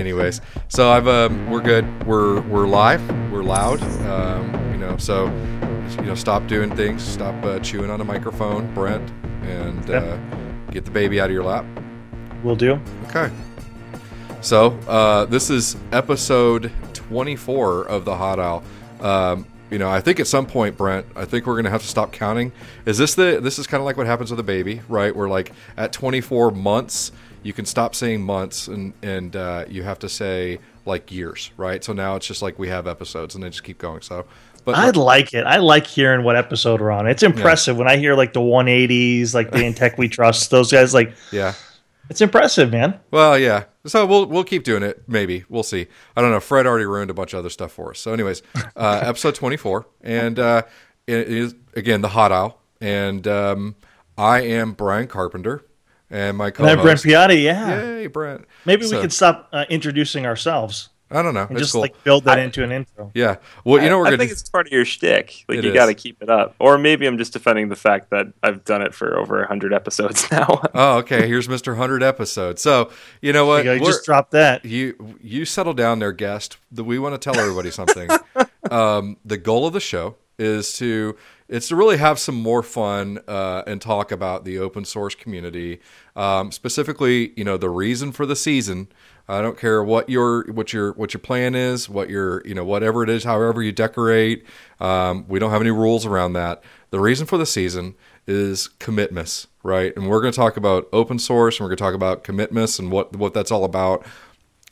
anyways, so I've um, we're good. We're we're live. We're loud. Um, you know, so you know, stop doing things. Stop uh, chewing on a microphone, Brent, and Yeah. uh, get the baby out of your lap. We'll do. Okay. So uh, this is episode 24 of the Hot Aisle. Um, you know, I think at some point, Brent, I think we're gonna have to stop counting. Is this the? This is kind of like what happens with a baby, right? We're like at 24 months, you can stop saying months, and and uh, you have to say like years, right? So now it's just like we have episodes, and they just keep going. So, but I like it. I like hearing what episode we're on. It's impressive when I hear like the 180s, like the Tech We Trust. Those guys, like, yeah. it's impressive, man. Well, yeah. So we'll we'll keep doing it. Maybe we'll see. I don't know. Fred already ruined a bunch of other stuff for us. So, anyways, uh, episode twenty four, and uh, it is again the Hot Aisle, and um, I am Brian Carpenter, and my And then Brent. Piatti, yeah. Yay, Brent. Maybe So, we could stop uh, introducing ourselves I don't know. and It's just cool. like build that into an intro. yeah. Well, you know I we're gonna. think it's part of your shtick. Like you got to keep it up. Or maybe I'm just defending the fact that I've done it for over hundred episodes now. Oh, okay. Here's Mr. Hundred episode. So you know what? You, you We're- just drop that. you you settle down there, guest. The- We want to tell everybody something. um, the goal of the show is to it's to really have some more fun uh, and talk about the open source community, um, specifically, you know, the reason for the season. I don't care what your what your what your plan is, what your you know whatever it is, however you decorate. Um, we don't have any rules around that. The reason for the season is Commitmas, right? And we're going to talk about open source, and we're going to talk about Commitmas and what what that's all about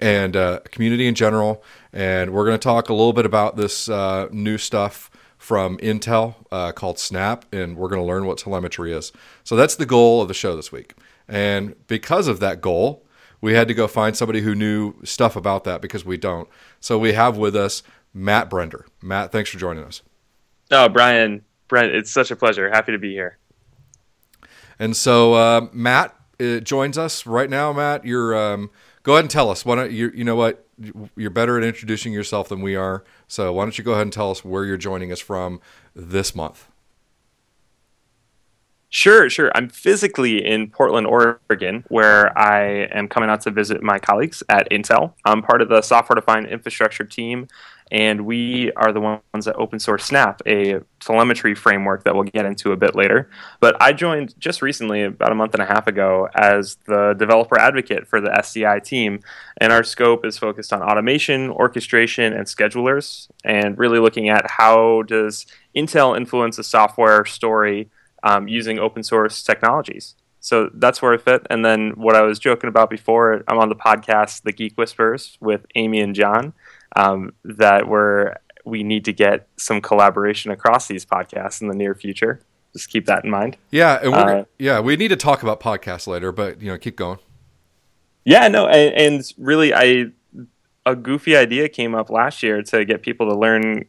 and uh, community in general. And we're going to talk a little bit about this uh, new stuff from Intel uh, called Snap, and we're going to learn what telemetry is. So that's the goal of the show this week. And because of that goal, we had to go find somebody who knew stuff about that because we don't. So we have with us Matt Brender. Matt, thanks for joining us. Oh, Brian, Brent, it's such a pleasure. Happy to be here. And so uh, Matt uh, joins us right now. Matt, you're um, go ahead and tell us. Why don't you? You know what? You're better at introducing yourself than we are. So why don't you go ahead and tell us where you're joining us from this month? Sure, sure. I'm physically in Portland, Oregon, where I am coming out to visit my colleagues at Intel. I'm part of the software defined infrastructure team, and we are the ones that open source Snap, a telemetry framework that we'll get into a bit later. But I joined just recently, about a month and a half ago, as the developer advocate for the SDI team, and our scope is focused on automation, orchestration, and schedulers, and really looking at how does Intel influence a software story um, using open source technologies. So that's where I fit. And then what I was joking about before, I'm on the podcast, The Geek Whispers, with Amy and John. Um, that we're we need to get some collaboration across these podcasts in the near future. Just keep that in mind. Yeah, and we're Uh, yeah, we need to talk about podcasts later, but you know, keep going. Yeah, no, and, and really, I a goofy idea came up last year to get people to learn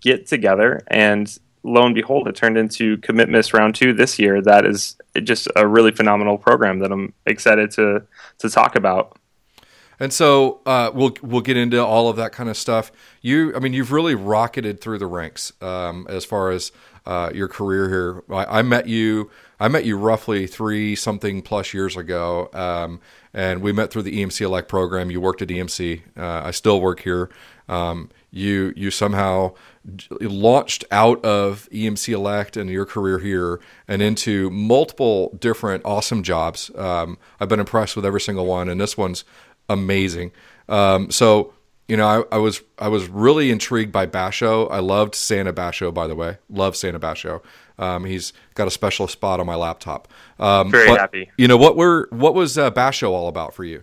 get together, and lo and behold, it turned into Commitmas Round Two this year. That is just a really phenomenal program that I'm excited to to talk about. And so uh, we'll we'll get into all of that kind of stuff. You, I mean, you've really rocketed through the ranks um, as far as uh, your career here. I, I met you. I met you roughly three something plus years ago, um, and we met through the EMC Elect program. You worked at EMC. Uh, I still work here. Um, you you somehow launched out of EMC Elect and your career here and into multiple different awesome jobs. Um, I've been impressed with every single one, and this one's amazing. Um, so you know, I, I was I was really intrigued by Basho. I loved Santa Basho, by the way. Love Santa Basho. Um, he's got a special spot on my laptop. Um, Very but, happy. You know what were what was uh, Basho all about for you?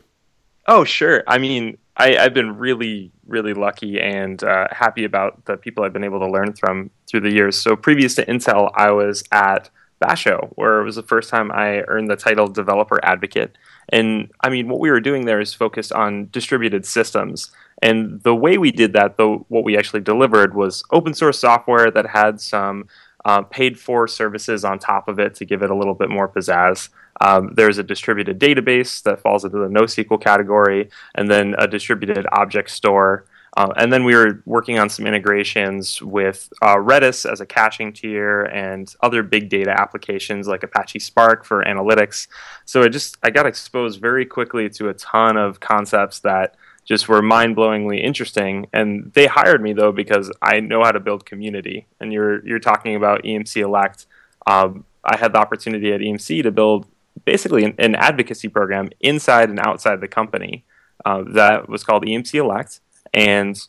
Oh, sure. I mean, I, I've been really, really lucky and uh, happy about the people I've been able to learn from through the years. So, previous to Intel, I was at Basho, where it was the first time I earned the title developer advocate. And I mean, what we were doing there is focused on distributed systems. And the way we did that, though, what we actually delivered was open source software that had some uh, paid for services on top of it to give it a little bit more pizzazz. Um, there's a distributed database that falls into the NoSQL category, and then a distributed object store. Uh, and then we were working on some integrations with uh, Redis as a caching tier and other big data applications like Apache Spark for analytics. So I just I got exposed very quickly to a ton of concepts that just were mind-blowingly interesting. And they hired me though because I know how to build community. And you're you're talking about EMC Elect. Um, I had the opportunity at EMC to build basically an, an advocacy program inside and outside the company uh, that was called EMC Elect, and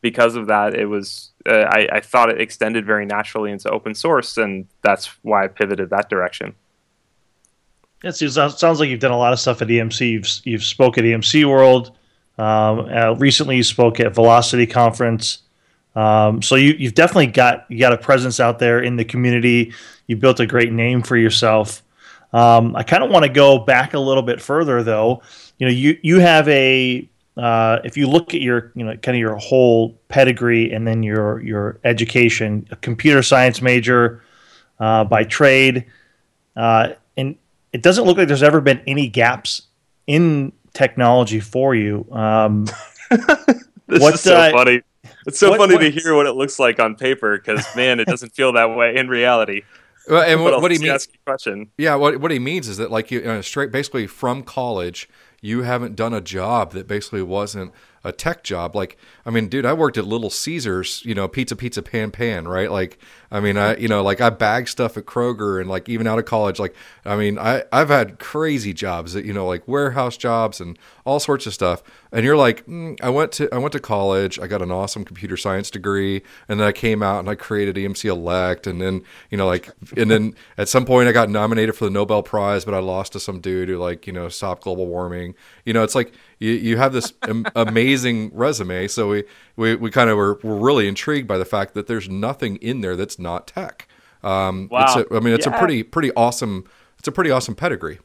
because of that, it was uh, I, I, thought it extended very naturally into open source, and that's why I pivoted that direction. It sounds like you've done a lot of stuff at EMC. You've you've spoke at EMC World. Um, uh, recently, you spoke at Velocity Conference. Um, so you, you've definitely got you got a presence out there in the community. You built a great name for yourself. Um, I kind of want to go back a little bit further, though. You know, you you have a uh, if you look at your you know kind of your whole pedigree and then your your education, a computer science major uh, by trade, uh, and it doesn't look like there's ever been any gaps in technology for you. Um, this what, is so uh, funny. It's so what, funny to hear what it looks like on paper because man, it doesn't feel that way in reality. Well, and what, what he means, question. yeah, what what he means is that like you, uh, straight, basically from college, you haven't done a job that basically wasn't a tech job. Like, I mean, dude, I worked at Little Caesars, you know, pizza, pizza, pan, pan, right? Like, I mean, I, you know, like I bag stuff at Kroger and like even out of college, like, I mean, I, I've had crazy jobs that, you know, like warehouse jobs and all sorts of stuff. And you're like, mm, I went to, I went to college, I got an awesome computer science degree. And then I came out and I created EMC Elect. And then, you know, like, and then at some point I got nominated for the Nobel Prize, but I lost to some dude who like, you know, stopped global warming. You know, it's like, you, you have this amazing resume. So we, we, we kind of were, were really intrigued by the fact that there's nothing in there that's not tech. Um, wow. A, I mean, it's yeah. a pretty, pretty awesome, it's a pretty awesome pedigree.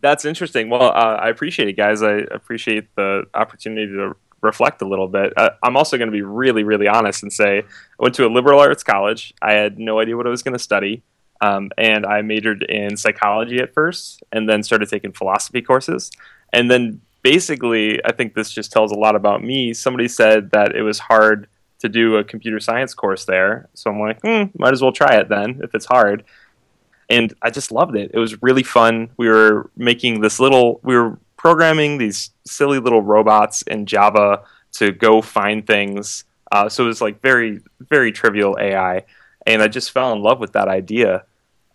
That's interesting. Well, uh, I appreciate it, guys. I appreciate the opportunity to reflect a little bit. Uh, I'm also going to be really, really honest and say I went to a liberal arts college. I had no idea what I was going to study. Um, and I majored in psychology at first and then started taking philosophy courses. And then basically, I think this just tells a lot about me. Somebody said that it was hard to do a computer science course there. So I'm like, hmm, might as well try it then if it's hard. And I just loved it. It was really fun. We were making this little, we were programming these silly little robots in Java to go find things. Uh, so it was like very, very trivial AI. And I just fell in love with that idea.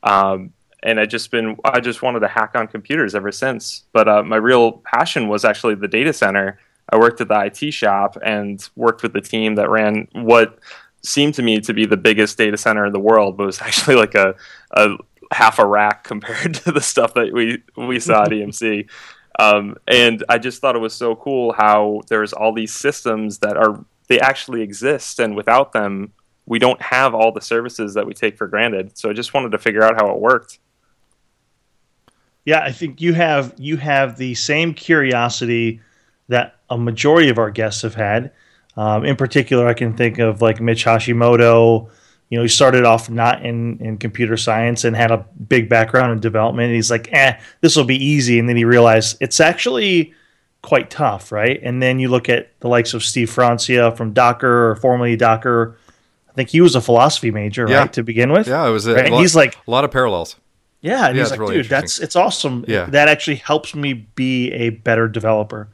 Um, and I just been I just wanted to hack on computers ever since. But uh, my real passion was actually the data center. I worked at the IT shop and worked with the team that ran what seemed to me to be the biggest data center in the world, but was actually like a, a half a rack compared to the stuff that we we saw at EMC. Um, and I just thought it was so cool how there's all these systems that are they actually exist, and without them, we don't have all the services that we take for granted. So I just wanted to figure out how it worked. Yeah, I think you have you have the same curiosity that a majority of our guests have had. Um, in particular, I can think of like Mitch Hashimoto. You know, he started off not in, in computer science and had a big background in development. And he's like, eh, this will be easy. And then he realized it's actually quite tough, right? And then you look at the likes of Steve Francia from Docker or formerly Docker. I think he was a philosophy major, yeah. right, to begin with. Yeah, it was. A, right? lot, he's like a lot of parallels. Yeah, and yeah, he's like, really dude, that's it's awesome. Yeah. that actually helps me be a better developer.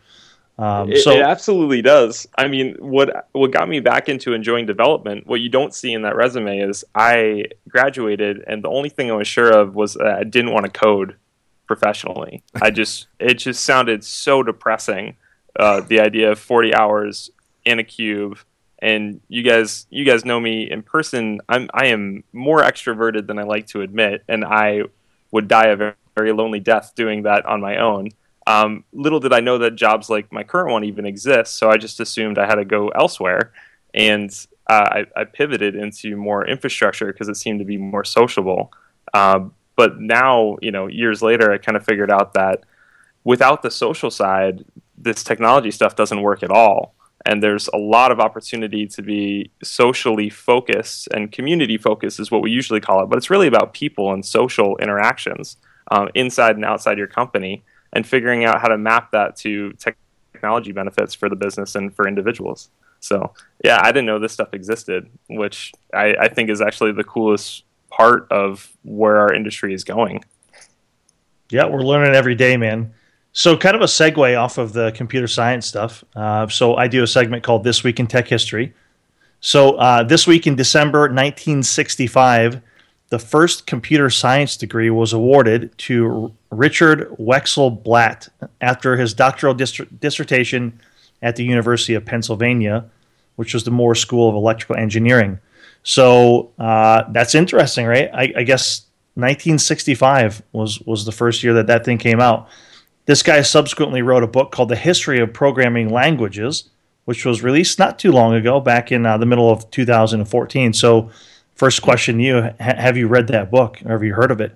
Um, it, so it absolutely does. I mean, what what got me back into enjoying development? What you don't see in that resume is I graduated, and the only thing I was sure of was I didn't want to code professionally. I just it just sounded so depressing. Uh, the idea of forty hours in a cube and you guys you guys know me in person i'm i am more extroverted than i like to admit and i would die a very, very lonely death doing that on my own. Um, little did I know that jobs like my current one even exist, so I just assumed I had to go elsewhere. And uh, I, I, pivoted into more infrastructure because it seemed to be more sociable. Uh, but now, you know, years later, I kind of figured out that without the social side, this technology stuff doesn't work at all and there's a lot of opportunity to be socially focused and community focused is what we usually call it but it's really about people and social interactions um, inside and outside your company and figuring out how to map that to technology benefits for the business and for individuals so yeah i didn't know this stuff existed which I, I think is actually the coolest part of where our industry is going yeah we're learning every day man So, kind of a segue off of the computer science stuff. Uh, so, I do a segment called This Week in Tech History. So, uh, this week in December 1965, the first computer science degree was awarded to Richard Wexel Blatt after his doctoral dissertation at the University of Pennsylvania, which was the Moore School of Electrical Engineering. So uh, that's interesting, right? I, I, guess 1965 was was the first year that that thing came out. This guy subsequently wrote a book called The History of Programming Languages, which was released not too long ago, back in uh, the middle of 2014. So First question you: ha- Have you read that book, or have you heard of it?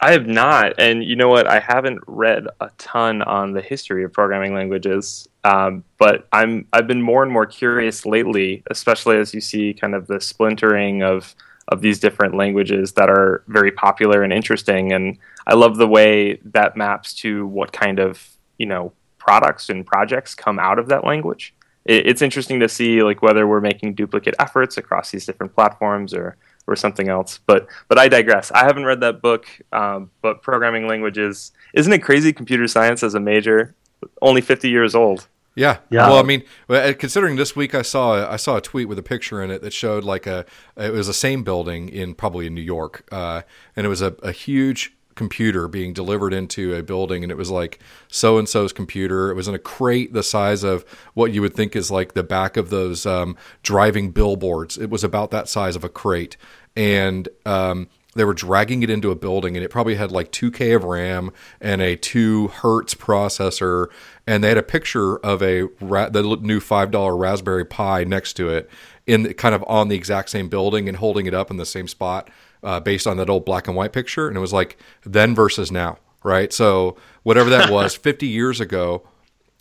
I have not, and you know what? I haven't read a ton on the history of programming languages, um, but I'm I've been more and more curious lately, especially as you see kind of the splintering of of these different languages that are very popular and interesting. And I love the way that maps to what kind of you know products and projects come out of that language it, it's interesting to see like whether we're making duplicate efforts across these different platforms or or something else. But but I digress. I haven't read that book, um, but programming languages isn't it crazy? Computer science as a major, only fifty years old. Yeah. yeah. Well, I mean, uh, considering this week I saw I saw a tweet with a picture in it that showed like a it was the same building in probably in New York, uh, and it was a, a huge computer being delivered into a building and it was like so and so's computer. It was in a crate the size of what you would think is like the back of those um, driving billboards. It was about that size of a crate. And um, they were dragging it into a building and it probably had like 2k of ram and a 2 hertz processor and they had a picture of a the new $5 raspberry pi next to it in kind of on the exact same building and holding it up in the same spot uh, based on that old black and white picture, and it was like then versus now, right? So whatever that was, 50 years ago,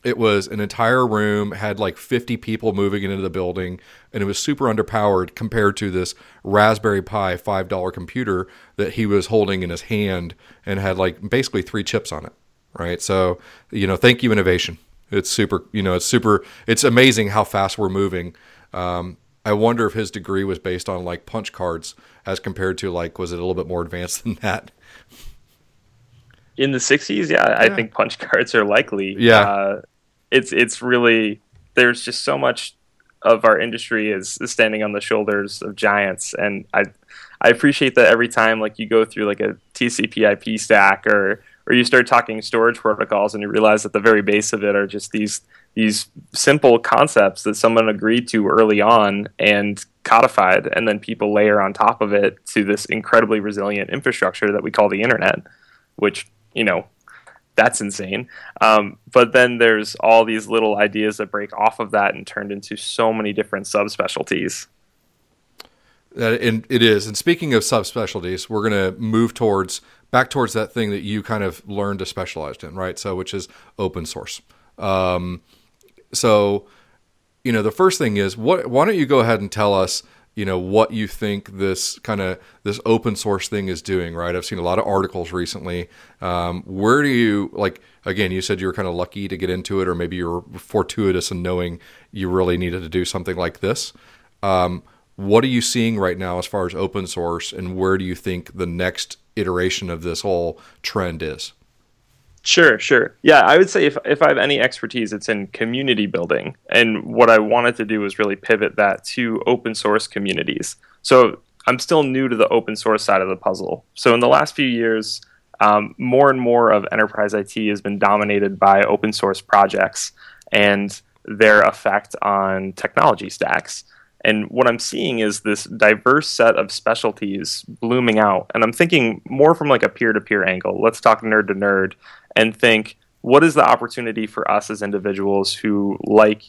it was an entire room had like 50 people moving into the building, and it was super underpowered compared to this Raspberry Pi five dollar computer that he was holding in his hand and had like basically three chips on it, right? So you know, thank you innovation. It's super, you know, it's super. It's amazing how fast we're moving. Um, I wonder if his degree was based on like punch cards as compared to like was it a little bit more advanced than that? In the '60s, yeah, yeah. I think punch cards are likely. Yeah, uh, it's it's really there's just so much of our industry is, is standing on the shoulders of giants, and I I appreciate that every time like you go through like a TCP/IP stack or or you start talking storage protocols and you realize that the very base of it are just these these simple concepts that someone agreed to early on and codified and then people layer on top of it to this incredibly resilient infrastructure that we call the internet which you know that's insane. Um, but then there's all these little ideas that break off of that and turned into so many different subspecialties. Uh, and it is. And speaking of subspecialties we're going to move towards back towards that thing that you kind of learned to specialize in right? So which is open source. Um, so, you know, the first thing is what why don't you go ahead and tell us, you know, what you think this kind of this open source thing is doing, right? I've seen a lot of articles recently. Um, where do you like again, you said you were kind of lucky to get into it or maybe you were fortuitous in knowing you really needed to do something like this. Um, what are you seeing right now as far as open source and where do you think the next iteration of this whole trend is? Sure, sure. Yeah, I would say if, if I have any expertise, it's in community building. And what I wanted to do was really pivot that to open source communities. So I'm still new to the open source side of the puzzle. So in the last few years, um, more and more of enterprise IT has been dominated by open source projects and their effect on technology stacks. And what I'm seeing is this diverse set of specialties blooming out. And I'm thinking more from like a peer to peer angle. Let's talk nerd to nerd and think what is the opportunity for us as individuals who like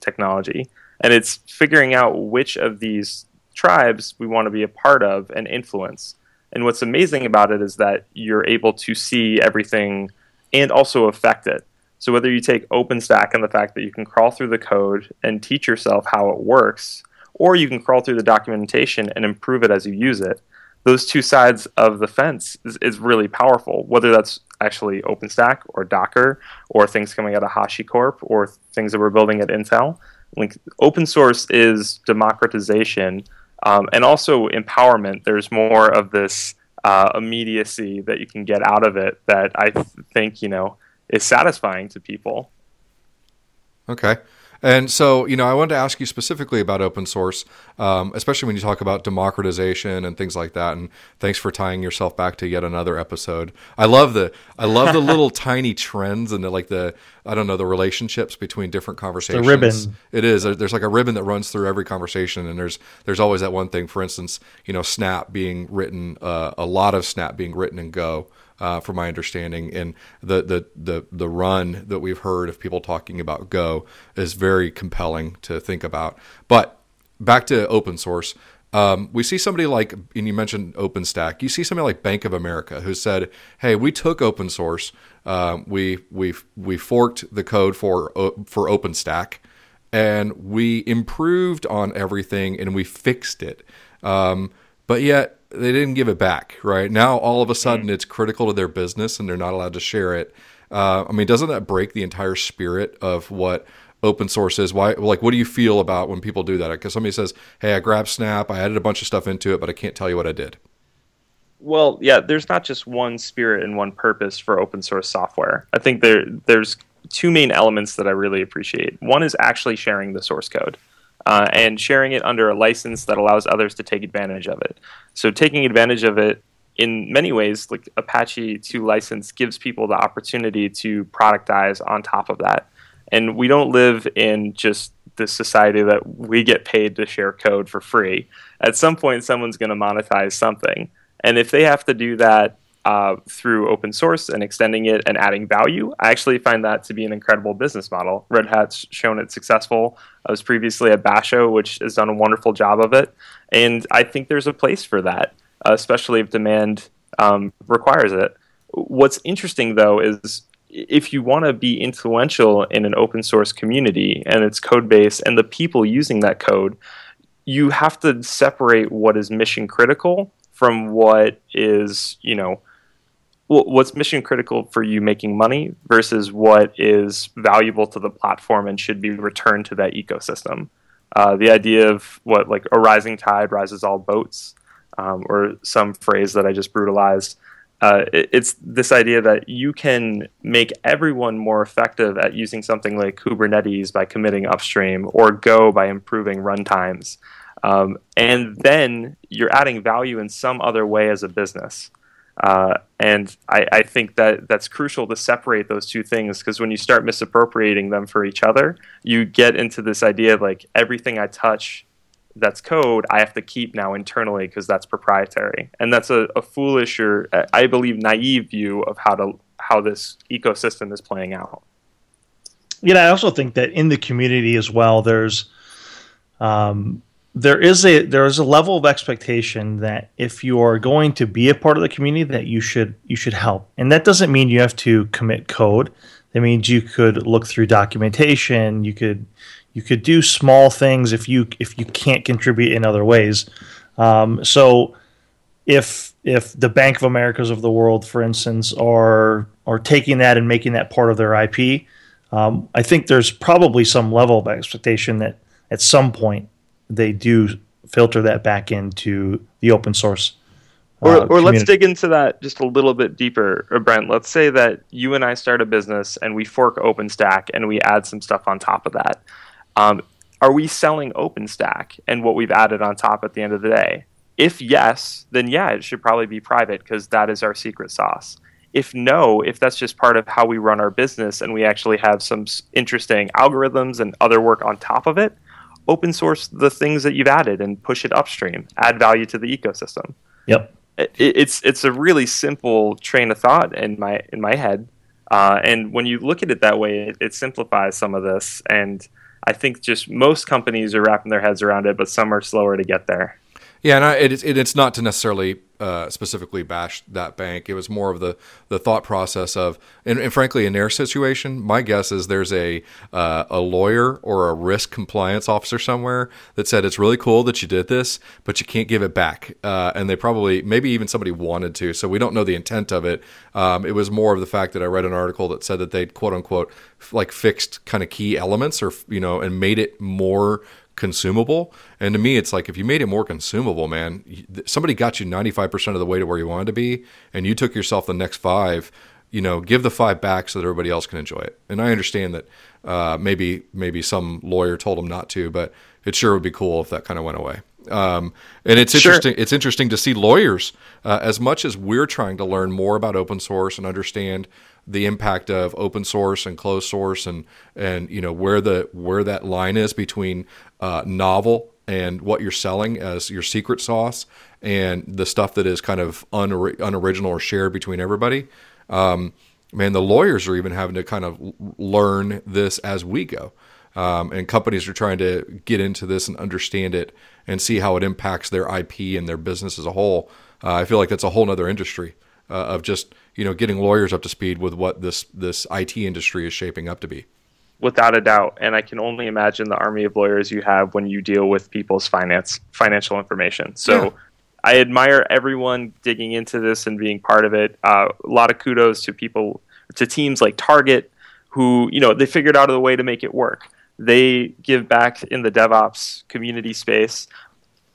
technology? And it's figuring out which of these tribes we want to be a part of and influence. And what's amazing about it is that you're able to see everything and also affect it. So whether you take OpenStack and the fact that you can crawl through the code and teach yourself how it works, or you can crawl through the documentation and improve it as you use it, those two sides of the fence is, is really powerful. Whether that's actually OpenStack or Docker or things coming out of HashiCorp or things that we're building at Intel. Like open source is democratization um, and also empowerment. There's more of this uh, immediacy that you can get out of it that I th- think you know is satisfying to people. Okay. And so, you know, I wanted to ask you specifically about open source, um, especially when you talk about democratization and things like that. And thanks for tying yourself back to yet another episode. I love the I love the little tiny trends and the, like the I don't know the relationships between different conversations. The ribbon. It is. There's like a ribbon that runs through every conversation, and there's there's always that one thing. For instance, you know, Snap being written, uh, a lot of Snap being written in Go uh, from my understanding. And the, the, the, the run that we've heard of people talking about Go is very compelling to think about. But back to open source. Um, we see somebody like, and you mentioned OpenStack. You see somebody like Bank of America who said, "Hey, we took open source, uh, we we we forked the code for for OpenStack, and we improved on everything, and we fixed it. Um, but yet they didn't give it back. Right now, all of a sudden, mm. it's critical to their business, and they're not allowed to share it. Uh, I mean, doesn't that break the entire spirit of what open source is? Why, like, what do you feel about when people do that? Because somebody says, "Hey, I grabbed Snap, I added a bunch of stuff into it, but I can't tell you what I did." Well, yeah, there's not just one spirit and one purpose for open source software. I think there there's two main elements that I really appreciate. One is actually sharing the source code uh, and sharing it under a license that allows others to take advantage of it. So taking advantage of it in many ways, like Apache 2 license gives people the opportunity to productize on top of that. And we don't live in just this society that we get paid to share code for free. At some point, someone's going to monetize something. And if they have to do that uh, through open source and extending it and adding value, I actually find that to be an incredible business model. Red Hat's shown it successful. I was previously at Basho, which has done a wonderful job of it. And I think there's a place for that, especially if demand um, requires it. What's interesting, though, is if you want to be influential in an open source community and its code base and the people using that code, you have to separate what is mission critical from what is, you know, what's mission critical for you making money versus what is valuable to the platform and should be returned to that ecosystem. Uh, the idea of what like a rising tide rises all boats, um, or some phrase that I just brutalized. Uh, it, it's this idea that you can make everyone more effective at using something like Kubernetes by committing upstream, or Go by improving runtimes, um, and then you're adding value in some other way as a business. Uh, and I, I, think that that's crucial to separate those two things because when you start misappropriating them for each other, you get into this idea of like everything I touch that's code, I have to keep now internally because that's proprietary. And that's a, a foolish or, I believe, naive view of how to how this ecosystem is playing out. Yeah, I also think that in the community as well, there's um, there is a there is a level of expectation that if you are going to be a part of the community that you should you should help. And that doesn't mean you have to commit code. That means you could look through documentation. You could you could do small things if you if you can't contribute in other ways. Um, so if if the bank of americas of the world for instance are are taking that and making that part of their ip um, i think there's probably some level of expectation that at some point they do filter that back into the open source. Uh, or, or let's dig into that just a little bit deeper, uh, Brent. Let's say that you and I start a business and we fork OpenStack and we add some stuff on top of that. Um, are we selling OpenStack and what we've added on top at the end of the day? If yes, then yeah, it should probably be private because that is our secret sauce. If no, if that's just part of how we run our business and we actually have some interesting algorithms and other work on top of it, open source the things that you've added and push it upstream, add value to the ecosystem. Yep. It, it's it's a really simple train of thought in my in my head, uh, and when you look at it that way, it, it simplifies some of this. And I think just most companies are wrapping their heads around it, but some are slower to get there. Yeah, and I, it, it, it's not to necessarily uh, specifically bash that bank. It was more of the, the thought process of, and, and frankly, in their situation, my guess is there's a uh, a lawyer or a risk compliance officer somewhere that said it's really cool that you did this, but you can't give it back. Uh, and they probably, maybe even somebody wanted to, so we don't know the intent of it. Um, it was more of the fact that I read an article that said that they'd quote unquote like fixed kind of key elements or you know and made it more consumable. And to me, it's like if you made it more consumable, man, somebody got you 95% of the way to where you wanted to be, and you took yourself the next five. you know, give the five back so that everybody else can enjoy it. And I understand that uh, maybe maybe some lawyer told them not to, but it sure would be cool if that kind of went away. Um, and it's Sure. interesting. It's interesting to see lawyers, uh, as much as we're trying to learn more about open source and understand the impact of open source and closed source, and and you know where the where that line is between uh, novel and what you're selling as your secret sauce, and the stuff that is kind of unori- unoriginal or shared between everybody. Um, man, the lawyers are even having to kind of learn this as we go. Um, and companies are trying to get into this and understand it and see how it impacts their IP and their business as a whole. Uh, I feel like that's a whole other industry uh, of just you know getting lawyers up to speed with what this this IT industry is shaping up to be. without a doubt. And i can only imagine the army of lawyers you have when you deal with people's finance financial information. So Yeah. i admire everyone digging into this and being part of it. Uh, a lot of kudos to people to teams like target who you know they figured out a way to make it work. They give back in the devops community space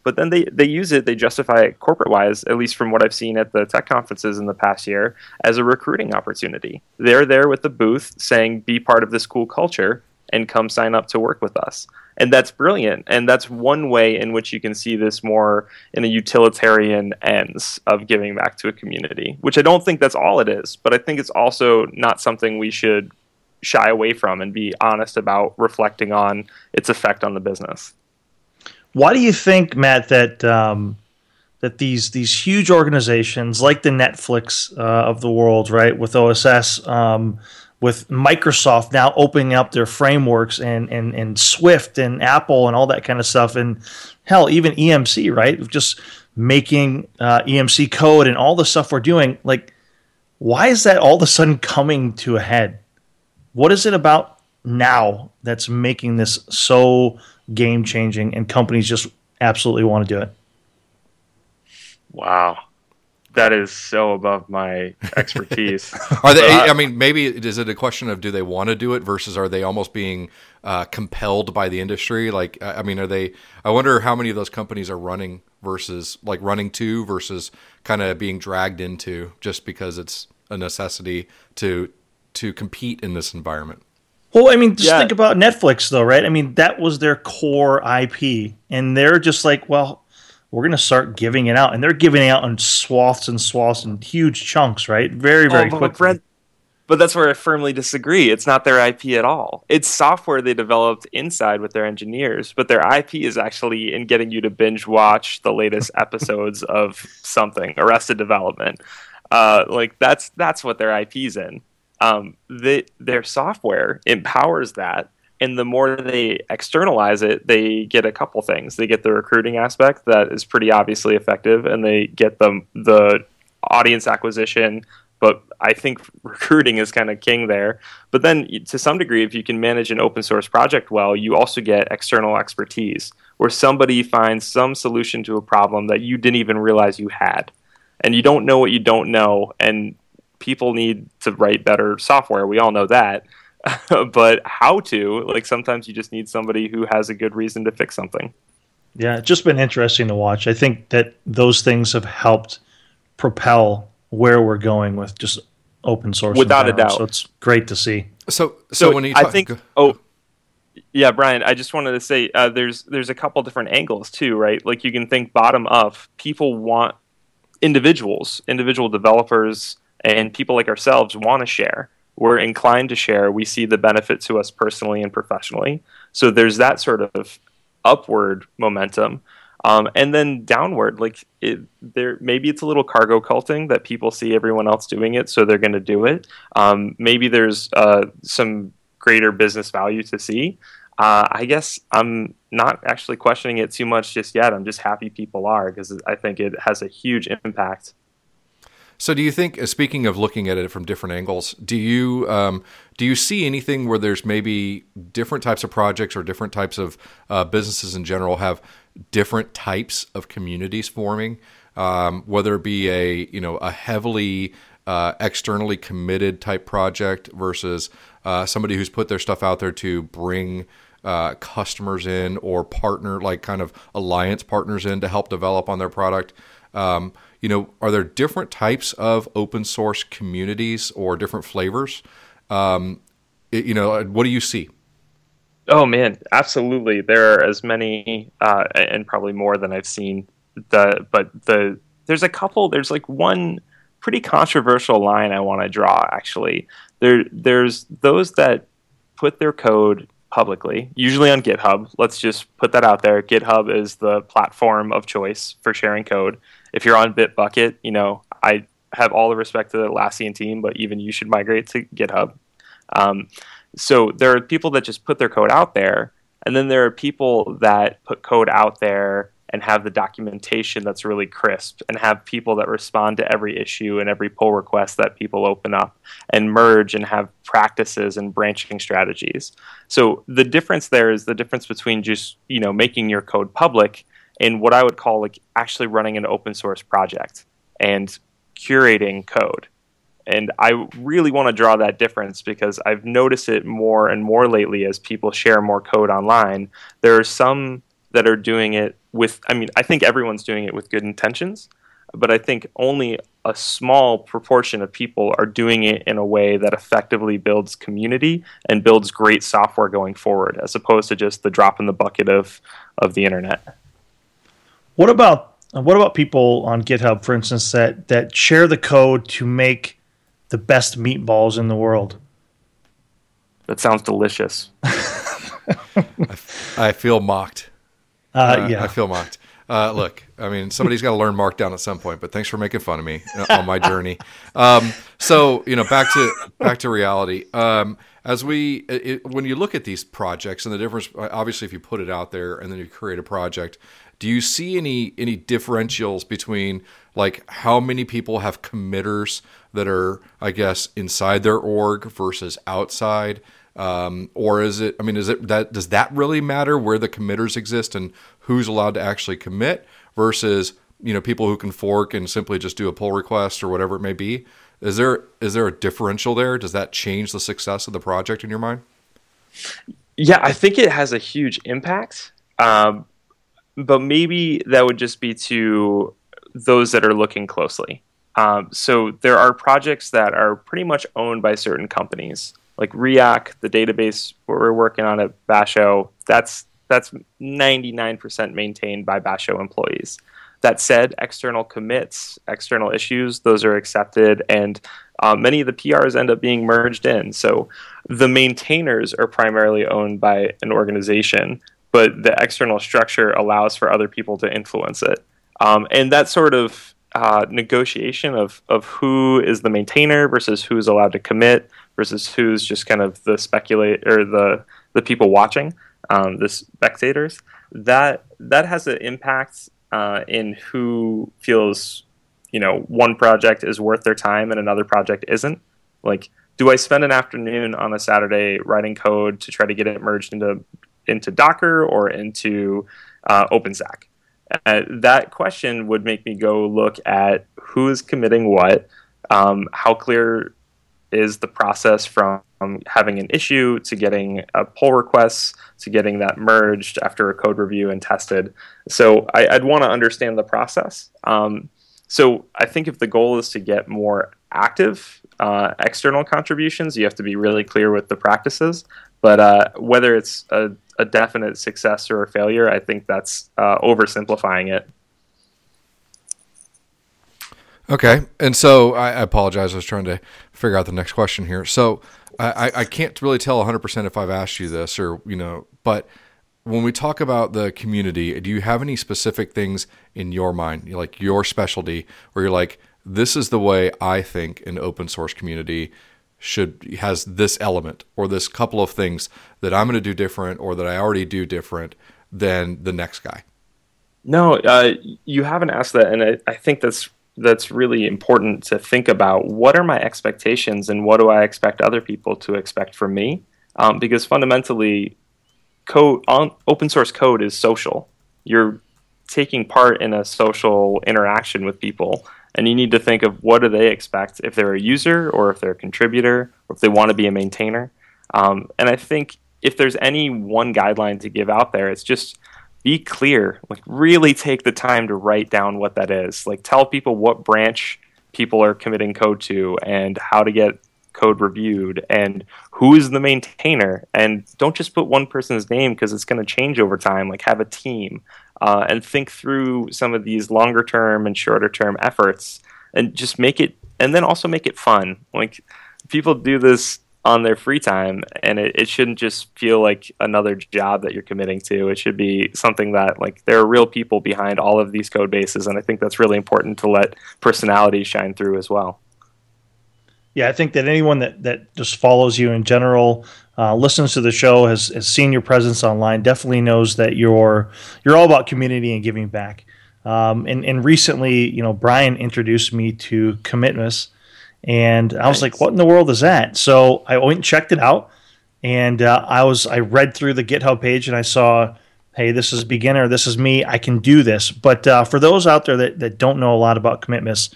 but then they, they use it, they justify it corporate wise, at least from what I've seen at the tech conferences in the past year, as a recruiting opportunity. They're there with the booth saying, be part of this cool culture and come sign up to work with us. And that's brilliant. And that's one way in which you can see this more in a utilitarian ends of giving back to a community, which I don't think that's all it is, but I think it's also not something we should shy away from and be honest about reflecting on its effect on the business. Why do you think, Matt, that um, that these these huge organizations like the Netflix uh, of the world, right, with OSS, um, with Microsoft now opening up their frameworks and and and Swift and Apple and all that kind of stuff, and hell, even EMC, right, just making uh, EMC code and all the stuff we're doing, like, why is that all of a sudden coming to a head? What is it about now that's making this so game changing and companies just absolutely want to do it? Wow. That is so above my expertise. Are they? But I- I mean, maybe is it a question of do they want to do it versus are they almost being uh, compelled by the industry? Like, I I mean, are they? I wonder how many of those companies are running versus like running to versus kind of being dragged into just because it's a necessity to to compete in this environment. Well, I mean, just Yeah. think about Netflix, though, right? I mean, that was their core IP, and they're just like, well, we're going to start giving it out, and they're giving it out in swaths and swaths and huge chunks, right? Very, very Oh, but quick. Brent- but that's where I firmly disagree. It's not their IP at all. It's software they developed inside with their engineers, but their IP is actually in getting you to binge watch the latest episodes of something, Arrested Development. Uh, like that's that's what their IP's in. Um, they, their software empowers that, and the more they externalize it, they get a couple things. They get the recruiting aspect that is pretty obviously effective, and they get the the audience acquisition. But I think recruiting is kind of king there. But then, to some degree, if you can manage an open source project well, you also get external expertise, where somebody finds some solution to a problem that you didn't even realize you had, and you don't know what you don't know, and people need to write better software. We all know that. but how to, like sometimes you just need somebody who has a good reason to fix something. Yeah, it's just been interesting to watch. I think that those things have helped propel where we're going with just open source. Without a doubt. So it's great to see. So, so, when you I talk, think, go- oh, yeah, Brian, I just wanted to say uh, there's there's a couple different angles too, right? Like you can think bottom up. People want individuals, individual developers, and people like ourselves want to share. We're inclined to share. We see the benefit to us personally and professionally. So there's that sort of upward momentum. Um, and then downward, like it, there, maybe it's a little cargo culting that people see everyone else doing it, so they're going to do it. Um, maybe there's uh, some greater business value to see. Uh, I guess I'm not actually questioning it too much just yet. I'm just happy people are because I think it has a huge impact. So, do you think, uh, speaking of looking at it from different angles, do you um, do you see anything where there's maybe different types of projects or different types of uh, businesses in general have different types of communities forming, um, whether it be a you know a heavily uh, externally committed type project versus uh, somebody who's put their stuff out there to bring uh, customers in or partner, like kind of alliance partners in to help develop on their product. Um, you know, are there different types of open source communities or different flavors? Um, it, you know, what do you see? Oh man, absolutely. There are as many, uh, and probably more than I've seen. The but the there's a couple. There's like one pretty controversial line I want to draw. Actually, there there's those that put their code publicly, usually on GitHub. Let's just put that out there. GitHub is the platform of choice for sharing code. If you're on Bitbucket, you know I have all the respect to the Atlassian team, but even you should migrate to GitHub. Um, so there are people that just put their code out there, and then there are people that put code out there and have the documentation that's really crisp and have people that respond to every issue and every pull request that people open up and merge and have practices and branching strategies. So the difference there is the difference between just, you know, making your code public and what I would call like actually running an open source project and curating code. And I really want to draw that difference because I've noticed it more and more lately as people share more code online. There are some that are doing it with, I mean, I think everyone's doing it with good intentions, but I think only a small proportion of people are doing it in a way that effectively builds community and builds great software going forward, as opposed to just the drop in the bucket of, of the internet. What about what about people on GitHub, for instance, that that share the code to make the best meatballs in the world. That sounds delicious. I, feel mocked. Uh, uh, yeah, I feel mocked. Uh, look, I mean, somebody's got to learn Markdown at some point. But thanks for making fun of me uh, on my journey. Um, so you know, back to back to reality. Um, as we, it, when you look at these projects and the difference, obviously, if you put it out there and then you create a project, do you see any any differentials between like how many people have committers that are, I guess, inside their org versus outside? Um, or is it? I mean, is it that does that really matter where the committers exist and who's allowed to actually commit versus you know people who can fork and simply just do a pull request or whatever it may be? Is there is there a differential there? Does that change the success of the project in your mind? Yeah, I think it has a huge impact. Um, but maybe that would just be to those that are looking closely. Um, so there are projects that are pretty much owned by certain companies, like Riak, the database we're working on at Basho. That's that's 99% maintained by Basho employees. That said, external commits, external issues, those are accepted, and uh, many of the PRs end up being merged in. So the maintainers are primarily owned by an organization, but the external structure allows for other people to influence it. Um, and that sort of uh, negotiation of, of who is the maintainer versus who's allowed to commit versus who's just kind of the speculate or the the people watching, um, the spectators. That that has an impact uh, in who feels, you know, one project is worth their time and another project isn't. Like, do I spend an afternoon on a Saturday writing code to try to get it merged into into Docker or into uh, OpenStack? Uh, that question would make me go look at who is committing what, um, how clear is the process from having an issue to getting a pull request to getting that merged after a code review and tested. So I, would want to understand the process. Um, so I think if the goal is to get more active uh, external contributions, you have to be really clear with the practices. But uh, whether it's a a definite success or a failure. I think that's uh, oversimplifying it. Okay, and so I, apologize. I was trying to figure out the next question here. So I, I can't really tell 100 percent if I've asked you this or you know, but when we talk about the community, do you have any specific things in your mind, like your specialty, where you're like, this is the way I think an open source community should has this element or this couple of things that I'm going to do different or that I already do different than the next guy? No, uh, you haven't asked that, and I, I, think that's that's really important to think about. What are my expectations, and what do I expect other people to expect from me? Um, because fundamentally, code on open source code is social. You're taking part in a social interaction with people and you need to think of what do they expect if they're a user or if they're a contributor or if they want to be a maintainer um, and i think if there's any one guideline to give out there, it's just be clear. Like really take the time to write down what that is. Like tell people what branch people are committing code to and how to get code reviewed and who is the maintainer and don't just put one person's name because it's going to change over time like have a team uh, and think through some of these longer term and shorter term efforts and just make it and then also make it fun. Like people do this on their free time and it, it shouldn't just feel like another job that you're committing to. It should be something that like there are real people behind all of these code bases and i think that's really important to let personality shine through as well. Yeah i think that anyone that, that just follows you in general uh, listens to the show has, has seen your presence online definitely knows that you're you're all about community and giving back um, and, and recently you know brian introduced me to Commitmas and I was like, "What in the world is that?" So I went and checked it out, and uh, I was I read through the GitHub page and I saw, "Hey, this is a beginner. This is me. I can do this." But uh, for those out there that, that don't know a lot about Commitmas,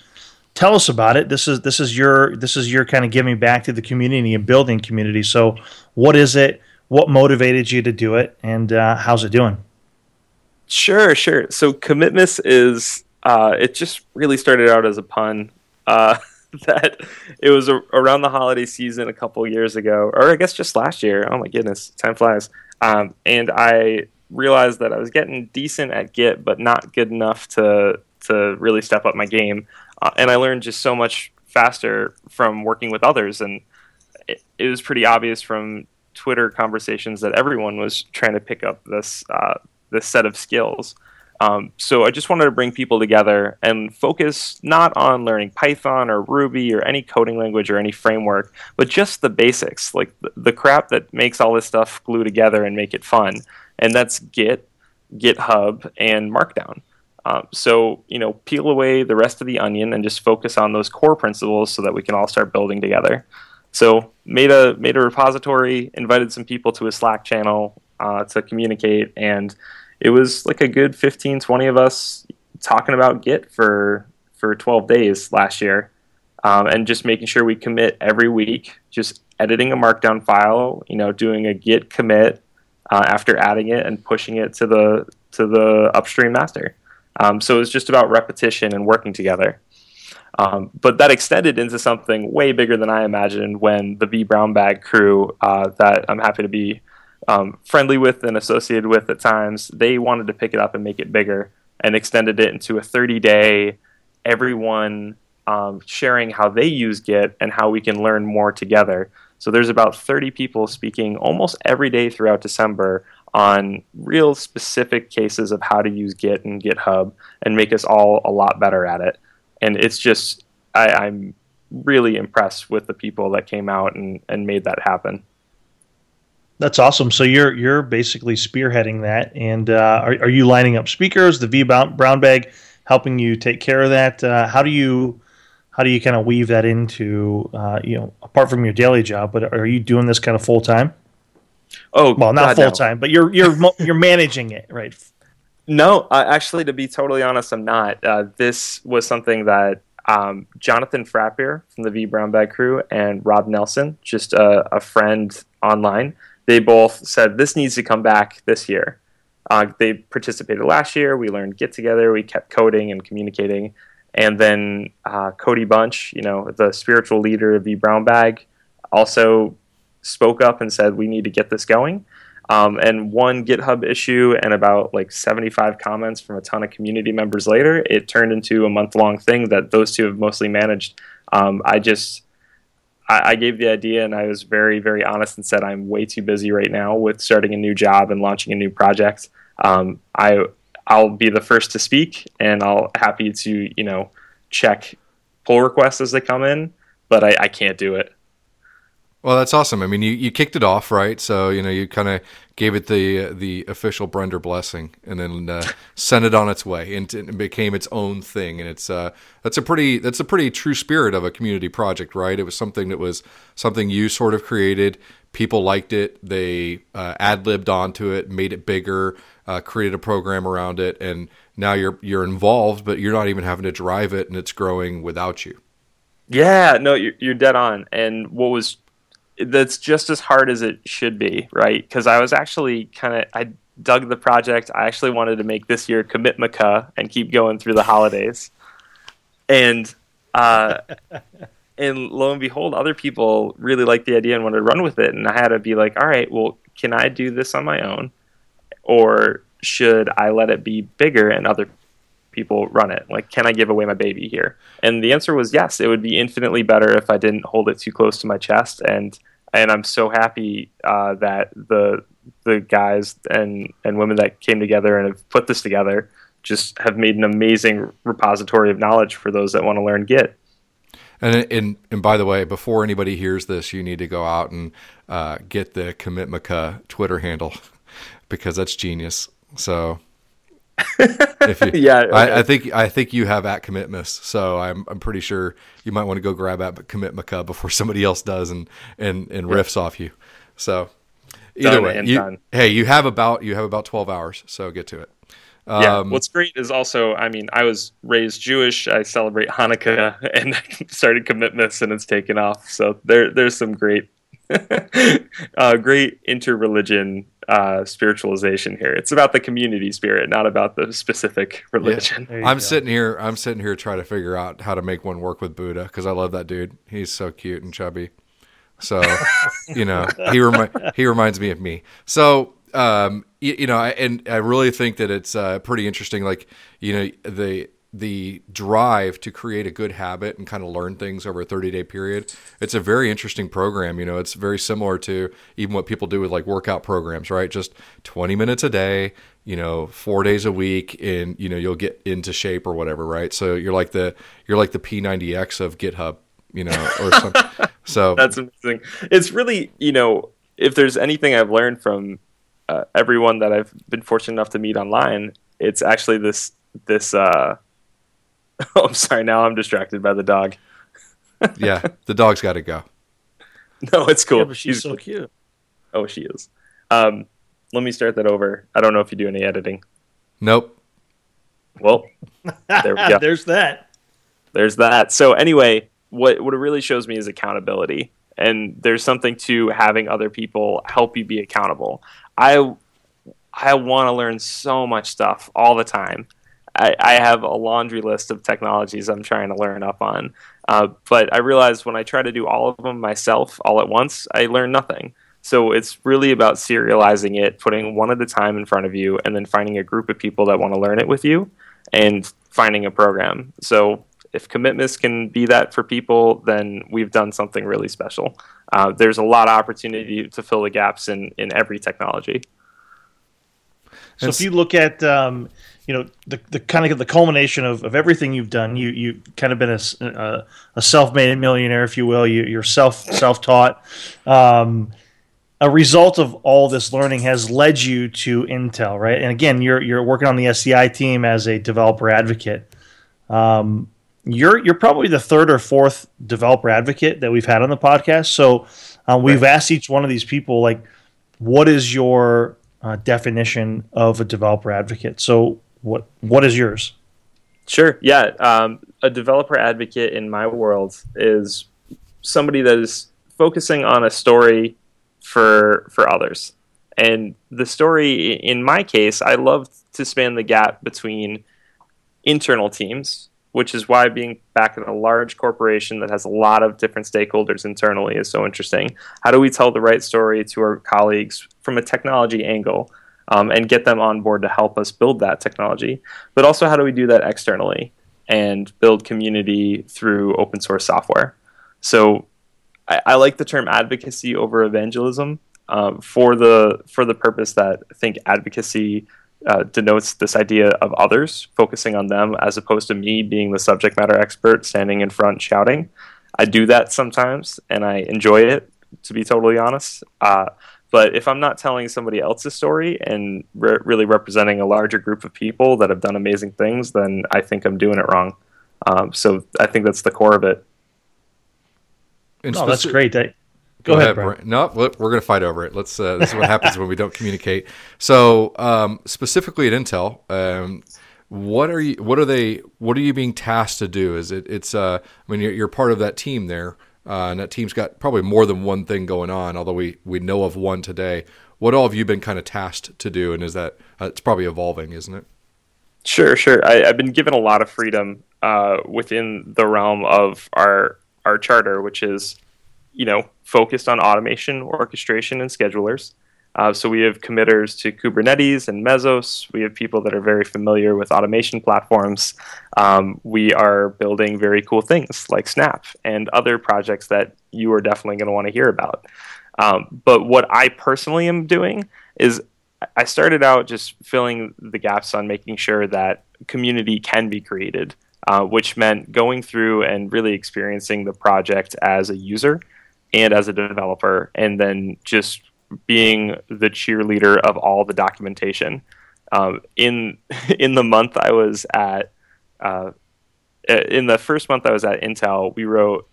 tell us about it. This is this is your this is your kind of giving back to the community and building community. So, what is it? What motivated you to do it, and uh, how's it doing? Sure, sure. So, Commitmas is uh, it just really started out as a pun. Uh, that it was a, around the holiday season a couple years ago, or I guess just last year. Oh my goodness, time flies. Um, and I realized that I was getting decent at Git, but not good enough to to really step up my game. Uh, and I learned just so much faster from working with others, and it, it was pretty obvious from Twitter conversations that everyone was trying to pick up this uh, this set of skills. Um, so I just wanted to bring people together and focus not on learning Python or Ruby or any coding language or any framework, but just the basics, like the, the crap that makes all this stuff glue together and make it fun. And that's Git, GitHub, and Markdown. Um, so you know, peel away the rest of the onion and just focus on those core principles so that we can all start building together. So made a made a repository, invited some people to a Slack channel uh, to communicate, and it was like a good 15, 20 of us talking about Git for for 12 days last year, um, and just making sure we commit every week. Just editing a Markdown file, you know, doing a Git commit uh, after adding it and pushing it to the to the upstream master. Um, so it was just about repetition and working together. Um, but that extended into something way bigger than I imagined when the vBrownBag crew, uh, that I'm happy to be um, friendly with and associated with at times, they wanted to pick it up and make it bigger and extended it into a 30 day, everyone um, sharing how they use Git and how we can learn more together. So there's about 30 people speaking almost every day throughout December on real specific cases of how to use Git and GitHub and make us all a lot better at it. And it's just, I, I'm really impressed with the people that came out and, and made that happen. That's awesome. So you're you're basically spearheading that, and uh, are are you lining up speakers? The vBrownBag helping you take care of that. Uh, how do you how do you kind of weave that into uh, you know apart from your daily job? But are you doing this kind of full time? Oh, well, not full time, no. but you're you're you're managing it, right? No, uh, actually, to be totally honest, I'm not. Uh, this was something that um, Jonathan Frappier from the vBrownBag crew and Rob Nelson, just a, a friend online they both said this needs to come back this year. Uh, they participated last year. We learned Git together. We kept coding and communicating. And then uh, Cody Bunch, you know, the spiritual leader of the Brown Bag, also spoke up and said we need to get this going. Um, and one GitHub issue and about like 75 comments from a ton of community members later, it turned into a month long thing that those two have mostly managed. Um, I just I, I gave the idea and I was very, very honest and said I'm way too busy right now with starting a new job and launching a new project. Um, I I'll be the first to speak and I'll happy to you know check pull requests as they come in, but I, I can't do it. Well, that's awesome. I mean, you, you kicked it off, right? So you know, you kind of gave it the the official Brender blessing, and then uh, sent it on its way, and it became its own thing. And it's uh, that's a pretty that's a pretty true spirit of a community project, right? It was something that was something you sort of created. People liked it. They uh, ad libbed onto it, made it bigger, uh, created a program around it, and now you're you're involved, but you're not even having to drive it, and it's growing without you. Yeah, no, you're, you're dead on. And what was that's just as hard as it should be, right? Because I was actually kind of I dug the project. I actually wanted to make this year Commitmeka and keep going through the holidays, and uh, and lo and behold, other people really liked the idea and wanted to run with it, and I had to be like, all right, well, can I do this on my own, or should I let it be bigger and other people run it? Like, can I give away my baby here? And the answer was yes. It would be infinitely better if I didn't hold it too close to my chest. And and I'm so happy uh, that the the guys and and women that came together and have put this together just have made an amazing repository of knowledge for those that want to learn Git. And, and and by the way, before anybody hears this, you need to go out and uh, get the Commitmeka Twitter handle because that's genius. So you, yeah, okay. I, I, think I think you have at Commitmas, so I'm I'm pretty sure you might want to go grab at Commitmeka before somebody else does and and and riffs off you. So either Done way, you, hey, you have about you have about twelve hours, so get to it. yeah. Um, What's great is also, I mean, I was raised Jewish. I celebrate Hanukkah and I started Commitmas, and it's taken off. So there, there's some great, uh, great interreligion uh, spiritualization here. It's about the community spirit, not about the specific religion. There you I'm go. sitting here. I'm sitting here trying to figure out how to make one work with Buddha because I love that dude. He's so cute and chubby. So, you know, he remi- he reminds me of me. So, um, you, you know, I, and I really think that it's uh, pretty interesting. Like, you know, the the drive to create a good habit and kind of learn things over a 30 day period. It's a very interesting program. You know, it's very similar to even what people do with like workout programs, right? Just 20 minutes a day, you know, four days a week and, you know, you'll get into shape or whatever, right? So you're like the, you're like the P90X of GitHub, you know, or something. So That's amazing. It's really, you know, if there's anything I've learned from uh, everyone that I've been fortunate enough to meet online, it's actually this this. Uh, oh, I'm sorry. Now I'm distracted by the dog. yeah, the dog's got to go. No, it's cool. Yeah, but she's so cute. oh, she is. Um, let me start that over. I don't know if you do any editing. Nope. Well, there we go. There's that. there's that. So anyway, what what it really shows me is accountability, and there's something to having other people help you be accountable. I I want to learn so much stuff all the time. I, I have a laundry list of technologies I'm trying to learn up on, uh, but I realize when I try to do all of them myself all at once, I learn nothing. So it's really about serializing it, putting one at a time in front of you, and then finding a group of people that want to learn it with you, and finding a program. So if Commitmas can be that for people, then we've done something really special. Uh, there's a lot of opportunity to fill the gaps in, in every technology. So if you look at um, you know the, the kind of the culmination of, of everything you've done, you you kind of been a a self-made millionaire, if you will. You, you're self self-taught. Um, a result of all this learning has led you to Intel, right? And again, you're you're working on the SDI team as a developer advocate. Um, you're you're probably the third or fourth developer advocate that we've had on the podcast. So uh, we've asked each one of these people like, what is your uh, definition of a developer advocate? So what what is yours? Sure. Yeah. Um, a developer advocate in my world is somebody that is focusing on a story for for others. And the story, in my case, I love to span the gap between internal teams, which is why being back in a large corporation that has a lot of different stakeholders internally is so interesting. How do we tell the right story to our colleagues from a technology angle? Um, and get them on board to help us build that technology. But also, how do we do that externally and build community through open source software? So, I, I like the term advocacy over evangelism um, for the for the purpose that I think advocacy uh, denotes this idea of others focusing on them as opposed to me being the subject matter expert standing in front shouting. I do that sometimes, and I enjoy it. To be totally honest. Uh, but if I'm not telling somebody else's story and re- really representing a larger group of people that have done amazing things, then I think I'm doing it wrong. Um, so I think that's the core of it. And No, that's great. That, go, ahead, Brian. Brian. No, we're we're going to fight over it. Let's. Uh, this is what happens when we don't communicate. So, um, specifically at Intel, um, what are you? What are they? What are you being tasked to do? Is it? It's. Uh, I mean, you're, you're part of that team there. Uh, and that team's got probably more than one thing going on. Although we we know of one today. What all have you been kind of tasked to do, and is that uh, it's probably evolving, isn't it? Sure, sure. I, have been given a lot of freedom uh, within the realm of our our charter, which is, you know, focused on automation, orchestration, and schedulers. Uh, so we have committers to Kubernetes and Mesos. We have people that are very familiar with automation platforms. Um, we are building very cool things like Snap and other projects that you are definitely going to want to hear about. Um, but what I personally am doing is I started out just filling the gaps on making sure that community can be created, uh, which meant going through and really experiencing the project as a user and as a developer, and then just being the cheerleader of all the documentation. Um, in in the month I was at, uh, in the first month I was at Intel, we wrote,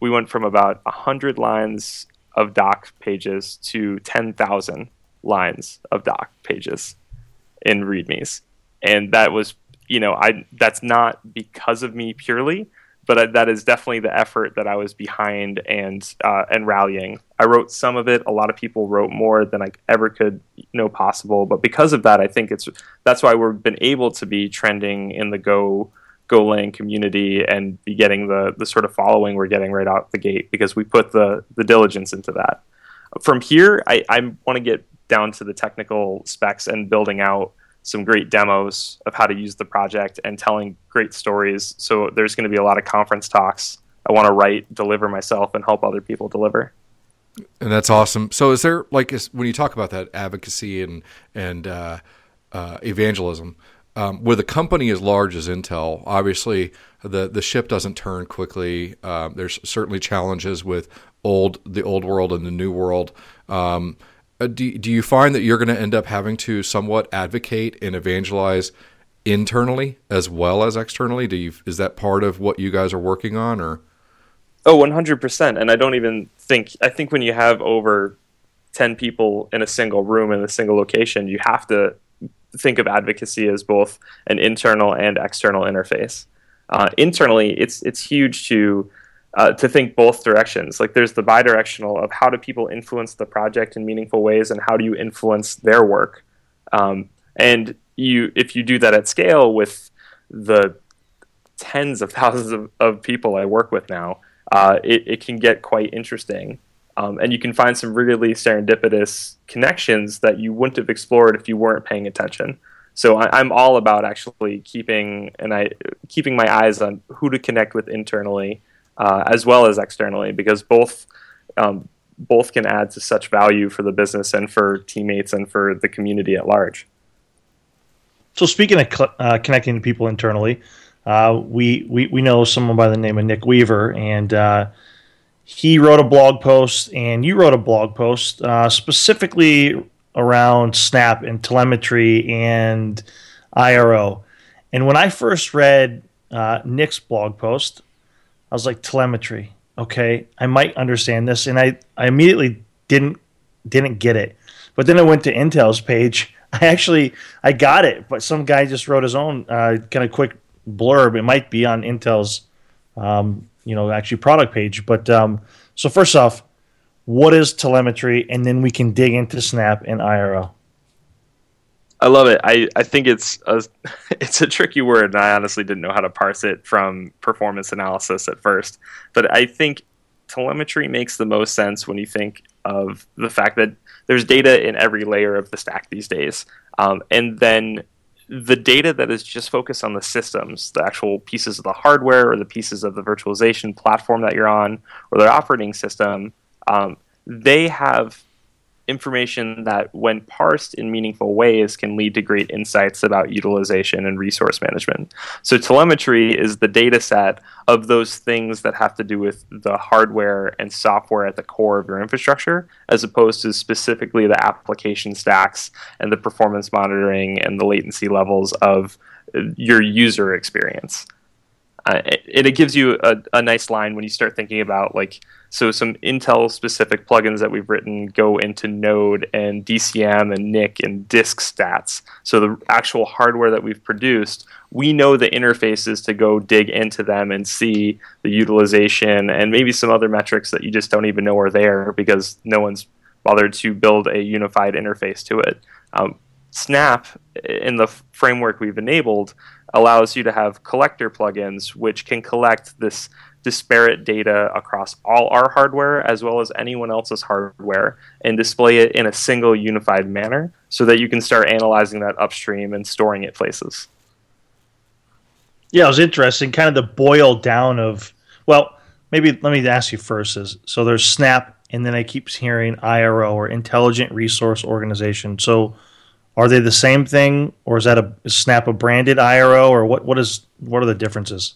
we went from about hundred lines of doc pages to ten thousand lines of doc pages in README's, and that was, you know, I that's not because of me purely but that is definitely the effort that I was behind and uh, and rallying. I wrote some of it. A lot of people wrote more than I ever could know possible. But because of that, I think it's that's why we've been able to be trending in the Go Golang community and be getting the the sort of following we're getting right out the gate because we put the the diligence into that. From here, I, I want to get down to the technical specs and building out some great demos of how to use the project and telling great stories. So there's going to be a lot of conference talks. I want to write, deliver myself, and help other people deliver. And that's awesome. So is there like when you talk about that advocacy and and uh, uh, evangelism? Um, with a company as large as Intel, obviously the the ship doesn't turn quickly. Um, there's certainly challenges with old the old world and the new world. Um, uh, do, do you find that you're going to end up having to somewhat advocate and evangelize internally as well as externally? Do you is that part of what you guys are working on or? Oh, 100%. And I don't even think I think when you have over 10 people in a single room in a single location, you have to think of advocacy as both an internal and external interface. Uh, internally, it's it's huge to uh, to think both directions. Like there's the bidirectional of how do people influence the project in meaningful ways, and how do you influence their work. Um, and you, if you do that at scale with the tens of thousands of, of people I work with now, uh, it, it can get quite interesting. Um, and you can find some really serendipitous connections that you wouldn't have explored if you weren't paying attention. So I, am all about actually keeping and I keeping my eyes on who to connect with internally uh, as well as externally, because both um, both can add to such value for the business and for teammates and for the community at large. So speaking of cl- uh, connecting to people internally, uh, we, we we know someone by the name of Nick Weaver, and uh, he wrote a blog post, and you wrote a blog post uh, specifically around Snap and telemetry and IRO. And when I first read uh, Nick's blog post, I was like, telemetry. Okay, I might understand this, and I, I immediately didn't didn't get it. But then I went to Intel's page. I actually I got it, but some guy just wrote his own uh, kind of quick blurb. It might be on Intel's, um, you know, actually product page. But um, so first off, what is telemetry, and then we can dig into Snap and IRO. I love it. I, I think it's a it's a tricky word, and I honestly didn't know how to parse it from performance analysis at first. But I think telemetry makes the most sense when you think of the fact that there's data in every layer of the stack these days, um, and then the data that is just focused on the systems, the actual pieces of the hardware or the pieces of the virtualization platform that you're on or the operating system, um, they have information that, when parsed in meaningful ways, can lead to great insights about utilization and resource management. So, telemetry is the data set of those things that have to do with the hardware and software at the core of your infrastructure, as opposed to specifically the application stacks and the performance monitoring and the latency levels of uh, your user experience. uh, it, it gives you a, a nice line when you start thinking about like so some Intel specific plugins that we've written go into Node and DCM and NIC and disk stats. So the actual hardware that we've produced, we know the interfaces to go dig into them and see the utilization and maybe some other metrics that you just don't even know are there because no one's bothered to build a unified interface to it. Um, Snap, in the framework we've enabled, allows you to have collector plugins which can collect this disparate data across all our hardware as well as anyone else's hardware and display it in a single unified manner so that you can start analyzing that upstream and storing it places. Yeah, it was interesting. Kind of the boil down of, well, maybe let me ask you first is so there's Snap, and then I keep hearing IRO or Intelligent Resource Organization. So are they the same thing, or is that a is Snap a branded IRO, or what? What is what are the differences?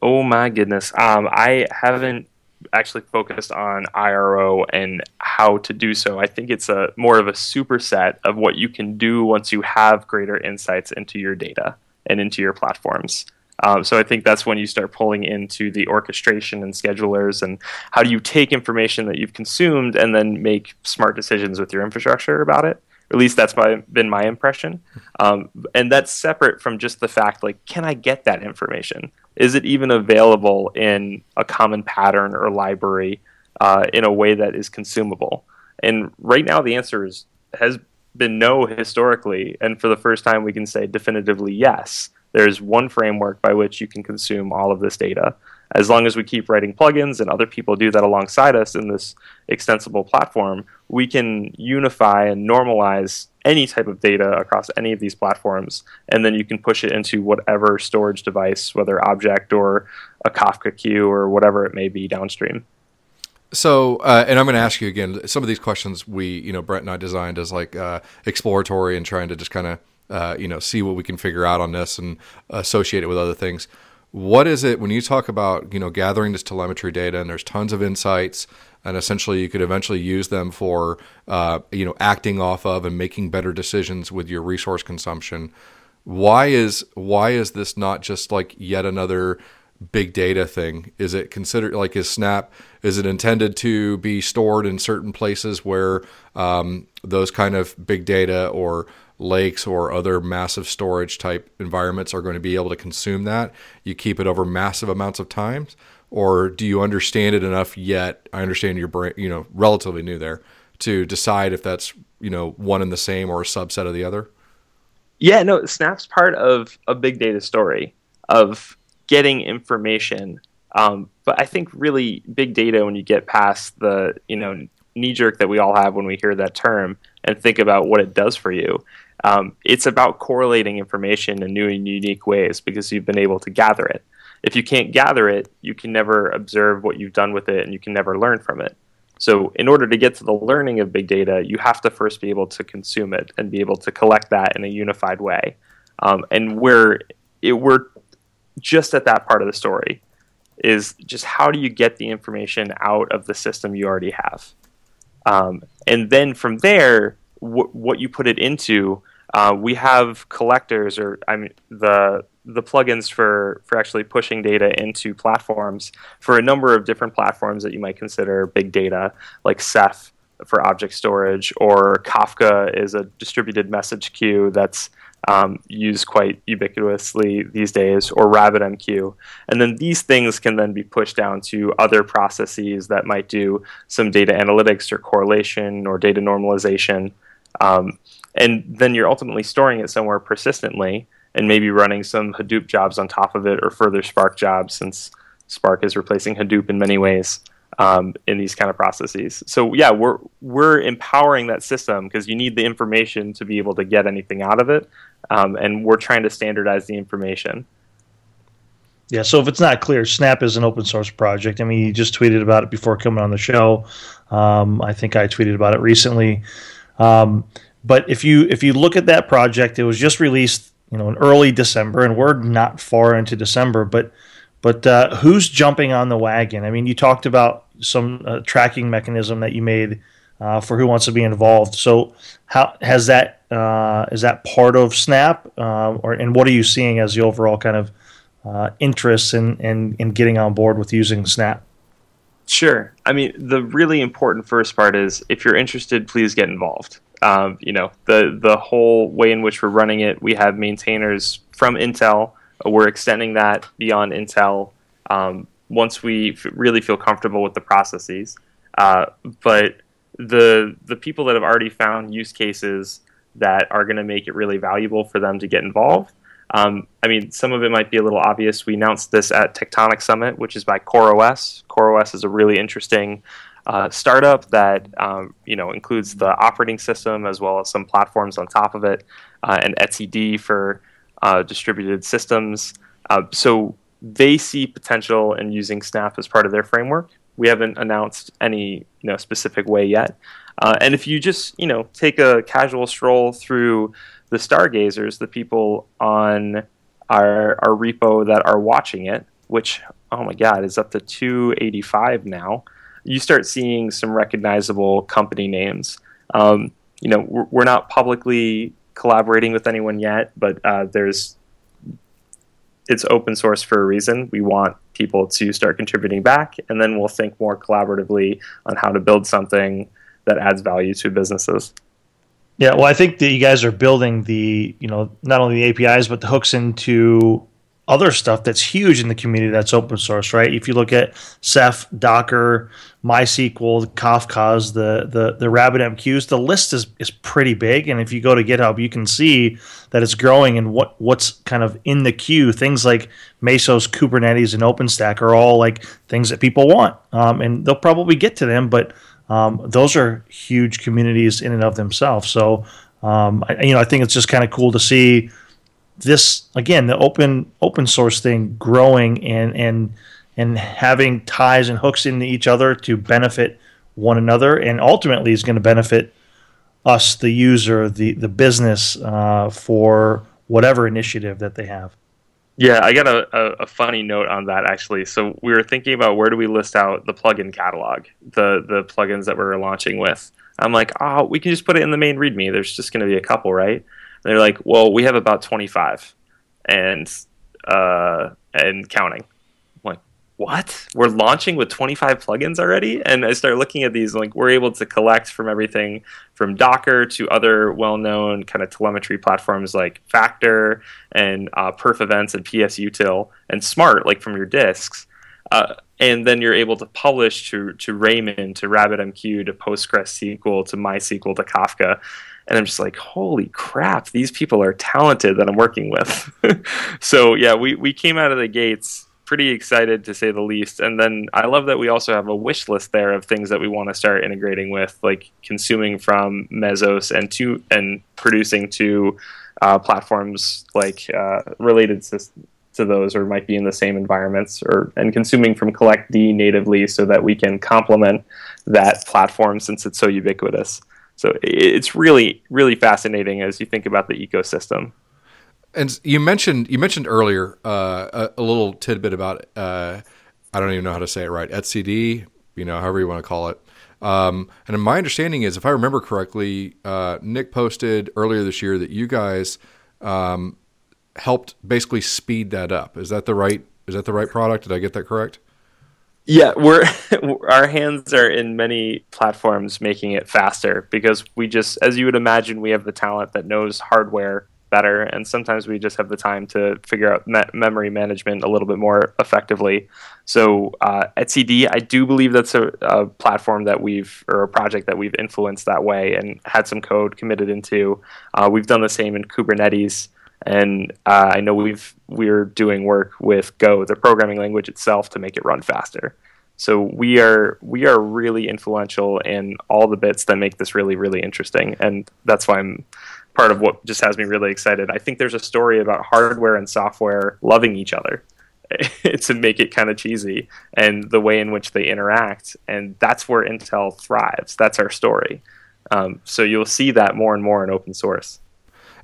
Oh my goodness. Um, I haven't actually focused on IRO and how to do so. I think it's a more of a superset of what you can do once you have greater insights into your data and into your platforms. Um, so I think that's when you start pulling into the orchestration and schedulers and how do you take information that you've consumed and then make smart decisions with your infrastructure about it. At least that's my, been my impression. Um, and that's separate from just the fact like, can I get that information? Is it even available in a common pattern or library uh, in a way that is consumable? And right now, the answer is has been no historically, and for the first time, we can say definitively yes. There's one framework by which you can consume all of this data. As long as we keep writing plugins and other people do that alongside us in this extensible platform, we can unify and normalize any type of data across any of these platforms, and then you can push it into whatever storage device, whether object or a Kafka queue or whatever it may be downstream. So, uh, and I'm going to ask you again. Some of these questions we, you know, Brent and I designed as like uh, exploratory and trying to just kind of, uh, you know, see what we can figure out on this and associate it with other things. What is it when you talk about, you know, gathering this telemetry data and there's tons of insights and essentially you could eventually use them for, uh, you know, acting off of and making better decisions with your resource consumption. Why is why is this not just like yet another big data thing? Is it considered like is Snap? Is it intended to be stored in certain places where um, those kind of big data or lakes or other massive storage type environments are going to be able to consume that? You keep it over massive amounts of times, or do you understand it enough yet? I understand you're brain, you know relatively new there to decide if that's you know one and the same or a subset of the other. Yeah, no, Snap's part of a big data story of getting information. Um, but I think really big data, when you get past the you know knee jerk that we all have when we hear that term and think about what it does for you, um, it's about correlating information in new and unique ways because you've been able to gather it. If you can't gather it, you can never observe what you've done with it and you can never learn from it. So, in order to get to the learning of big data, you have to first be able to consume it and be able to collect that in a unified way. Um, and we're it, we're just at that part of the story is just how do you get the information out of the system you already have, um, and then from there, wh- what you put it into. Uh, we have collectors, or I mean the the plugins for for actually pushing data into platforms for a number of different platforms that you might consider big data, like Ceph for object storage, or Kafka is a distributed message queue that's um, used quite ubiquitously these days, or RabbitMQ. And then these things can then be pushed down to other processes that might do some data analytics or correlation or data normalization. Um, and then you're ultimately storing it somewhere persistently and maybe running some Hadoop jobs on top of it or further Spark jobs since Spark is replacing Hadoop in many ways um, in these kind of processes. So yeah, we're we're empowering that system because you need the information to be able to get anything out of it, um, and we're trying to standardize the information. Yeah, so if it's not clear, Snap is an open source project. I mean, you just tweeted about it before coming on the show. Um, I think I tweeted about it recently. Um, but if you if you look at that project, it was just released you know in early December, and we're not far into December, but but uh, who's jumping on the wagon? I mean, you talked about some uh, tracking mechanism that you made uh, for who wants to be involved. So, how has that uh, is that part of Snap, uh, or and what are you seeing as the overall kind of uh, interests in, in in getting on board with using Snap? Sure. I mean, the really important first part is if you're interested, please get involved. Um, you know, the the whole way in which we're running it, we have maintainers from Intel. We're extending that beyond Intel um, once we f- really feel comfortable with the processes. Uh, but the the people that have already found use cases that are going to make it really valuable for them to get involved. Um, I mean, some of it might be a little obvious. We announced this at Tectonic Summit, which is by CoreOS. CoreOS is a really interesting startup that um, you know includes the operating system as well as some platforms on top of it, uh, and etcd for uh, distributed systems. Uh, so they see potential in using Snap as part of their framework. We haven't announced any you know specific way yet. Uh, and if you just you know take a casual stroll through the stargazers, the people on our our repo that are watching it, which oh my god is up to 285 now, you start seeing some recognizable company names. Um, you know, we're, we're, not publicly collaborating with anyone yet, but uh, there's it's open source for a reason. We want people to start contributing back, and then we'll think more collaboratively on how to build something that adds value to businesses. Yeah, well, I think that you guys are building the, you know, not only the APIs but the hooks into other stuff that's huge in the community that's open source, right? If you look at Ceph, Docker, MySQL, Kafka's, the the the RabbitMQs, the list is is pretty big. And if you go to GitHub, you can see that it's growing and what what's kind of in the queue. Things like Mesos, Kubernetes, and OpenStack are all like things that people want, um, and they'll probably get to them, but um, those are huge communities in and of themselves. So, um, I, you know, I think it's just kind of cool to see this again, the open open source thing growing and and and having ties and hooks into each other to benefit one another, and ultimately is going to benefit us, the user, the the business, uh, for whatever initiative that they have. Yeah, I got a, a, a, funny note on that actually. So we were thinking about where do we list out the plugin catalog, the the plugins that we're launching with. I'm like, oh, we can just put it in the main README. There's just going to be a couple, right? They're like, well, we have about 25, and uh, and counting Like, what? We're launching with 25 plugins already? And I start looking at these, like, we're able to collect from everything from Docker to other well known kind of telemetry platforms like Facter and uh, Perf Events and PSUtil and Smart, like from your disks. Uh, and then you're able to publish to, to Riemann, to RabbitMQ, to PostgreSQL, to MySQL, to Kafka and I'm just like, holy crap, these people are talented that I'm working with. so yeah, we, we came out of the gates pretty excited to say the least. And then I love that we also have a wish list there of things that we want to start integrating with, like consuming from Mesos and to and producing to uh, platforms like uh, related to, to those, or might be in the same environments, or and consuming from collectd natively so that we can complement that platform since it's so ubiquitous. So it's really really fascinating as you think about the ecosystem. And you mentioned you mentioned earlier uh, a, a, little tidbit about uh, I don't even know how to say it right etcd you know however you want to call it. Um, and my understanding is, if I remember correctly, uh, Nick posted earlier this year that you guys um, helped basically speed that up. Is that the right? Is that the right product? Did I get that correct? Yeah, we're our hands are in many platforms making it faster because we just, as you would imagine, we have the talent that knows hardware better and sometimes we just have the time to figure out me- memory management a little bit more effectively so uh, etcd i do believe that's a, a, platform that we've or a project that we've influenced that way and had some code committed into uh, we've done the same in kubernetes and uh, i know we've we're doing work with go the programming language itself to make it run faster so we are we are really influential in all the bits that make this really really interesting and that's why i'm part of what just has me really excited. I think there's a story about hardware and software loving each other to make it kind of cheesy and the way in which they interact. And that's where Intel thrives. That's our story. Um, so you'll see that more and more in open source.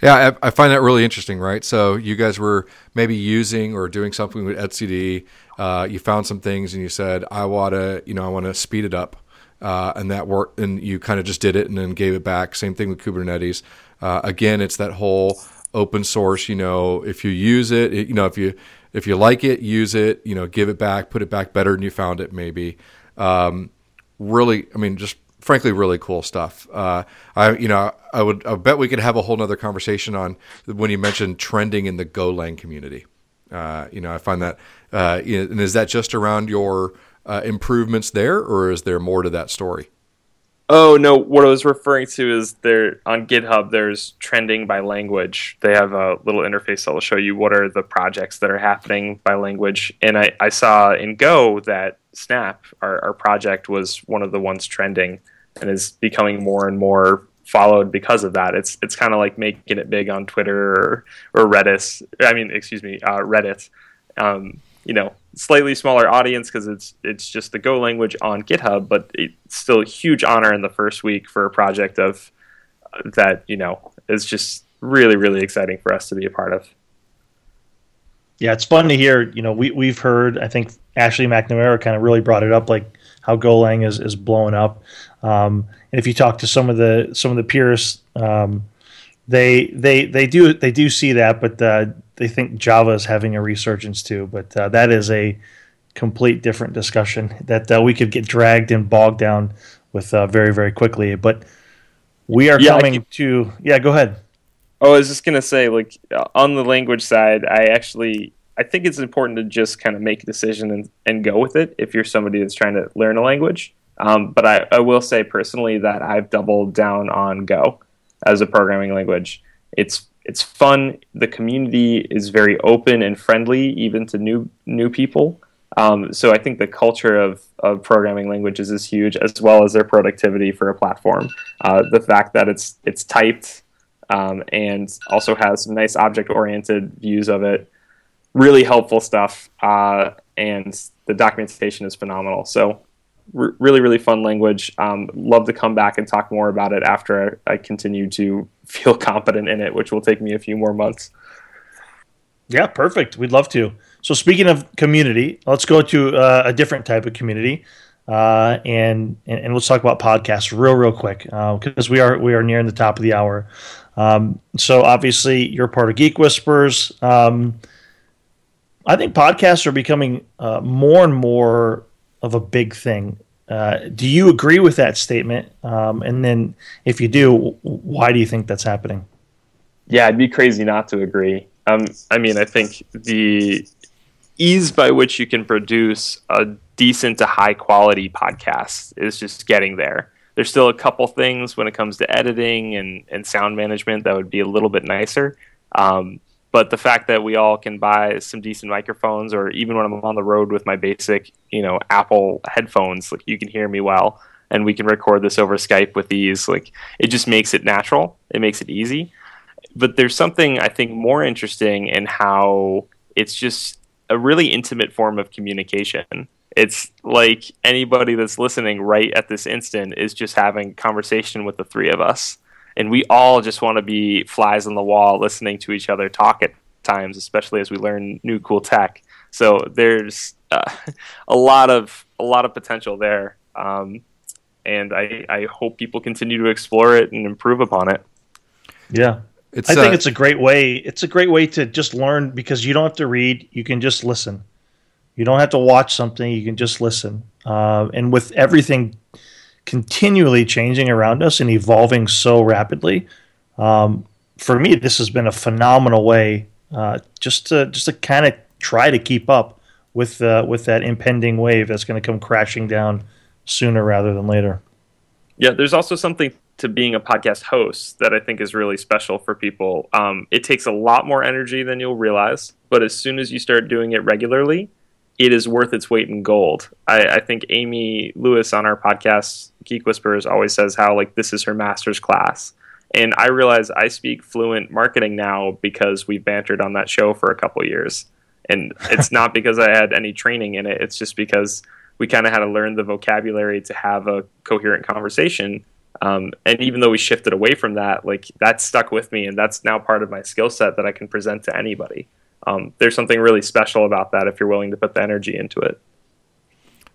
Yeah, I, I, find that really interesting, right? So you guys were maybe using or doing something with etcd. Uh, you found some things and you said, I want to, you know, I want to speed it up. Uh, and that worked, and you kind of just did it and then gave it back. Same thing with Kubernetes. Uh, again, it's that whole open source. You know, if you use it, it, you know, if you if you like it, use it. You know, give it back, put it back better than you found it. Maybe. Um, really, I mean, just frankly, really cool stuff. Uh, I, you know, I would, I bet we could have a whole nother conversation on when you mentioned trending in the Golang community. Uh, you know, I find that, uh, and is that just around your uh, improvements there, or is there more to that story? Oh no, what I was referring to is there on GitHub. There's trending by language. They have a little interface that will show you what are the projects that are happening by language. And I, I saw in Go that Snap, our, our project, was one of the ones trending and is becoming more and more followed because of that. It's it's kind of like making it big on Twitter or, or Reddit. I mean, excuse me, uh, Reddit. Um, you know, slightly smaller audience because it's it's just the Go language on GitHub, but it's still a huge honor in the first week for a project of that you know is just really really exciting for us to be a part of. Yeah, it's fun to hear. You know, we we've heard. I think Ashley McNamara kind of really brought it up, like how Golang is is blowing up. Um, and if you talk to some of the some of the peers, um, they they they do they do see that, but uh, they think Java is having a resurgence too. But uh, that is a complete different discussion that uh, we could get dragged and bogged down with uh, very very quickly. But we are yeah, coming to yeah. Go ahead. Oh, I was just gonna say, like on the language side, I actually I think it's important to just kind of make a decision and, and go with it if you're somebody that's trying to learn a language. Um, but I, I will say personally that I've doubled down on Go as a programming language. It's it's fun. The community is very open and friendly, even to new new people. Um, so I think the culture of, of programming languages is huge, as well as their productivity for a platform. Uh, the fact that it's it's typed um, and also has some nice object oriented views of it, really helpful stuff. Uh, and the documentation is phenomenal. So really really fun language. Um, love to come back and talk more about it after I, I continue to feel competent in it, which will take me a few more months. Yeah, perfect. We'd love to. So speaking of community, let's go to uh, a different type of community, uh, and, and, and let's talk about podcasts real real quick because uh, we are we are nearing the top of the hour. Um, so obviously you're part of Geek Whisperers. Um, I think podcasts are becoming uh, more and more of a big thing. Uh, do you agree with that statement? Um, and then, if you do, why do you think that's happening? Yeah, I'd be crazy not to agree. Um, I mean, I think the ease by which you can produce a decent to high quality podcast is just getting there. There's still a couple things when it comes to editing and, and sound management that would be a little bit nicer. Um, but the fact that we all can buy some decent microphones or even when i'm on the road with my basic you know apple headphones like you can hear me well and we can record this over skype with these like it just makes it natural. It makes it easy. But there's something i think more interesting in how it's just a really intimate form of communication. It's like anybody that's listening right at this instant is just having conversation with the three of us and we all just want to be flies on the wall listening to each other talk at times especially as we learn new cool tech so there's uh, a lot of a lot of potential there um, and I, I hope people continue to explore it and improve upon it yeah it's, I think uh, it's a great way. It's a great way to just learn because you don't have to read; you can just listen. You don't have to watch something; you can just listen. Uh, and with everything continually changing around us and evolving so rapidly. Um, for me, this has been a phenomenal way uh, just to just to kind of try to keep up with uh, with that impending wave that's going to come crashing down sooner rather than later. Yeah, there's also something to being a podcast host that I think is really special for people. Um, it takes a lot more energy than you'll realize, but as soon as you start doing it regularly, it is worth its weight in gold. I, I, think Amy Lewis on our podcast, Geek Whisperers, always says how like this is her master's class. And I realize I speak fluent marketing now because we bantered on that show for a couple years. And it's not because I had any training in it. It's just because we kind of had to learn the vocabulary to have a coherent conversation. Um, and even though we shifted away from that, like that stuck with me, and that's now part of my skill set that I can present to anybody um, there's something really special about that if you're willing to put the energy into it.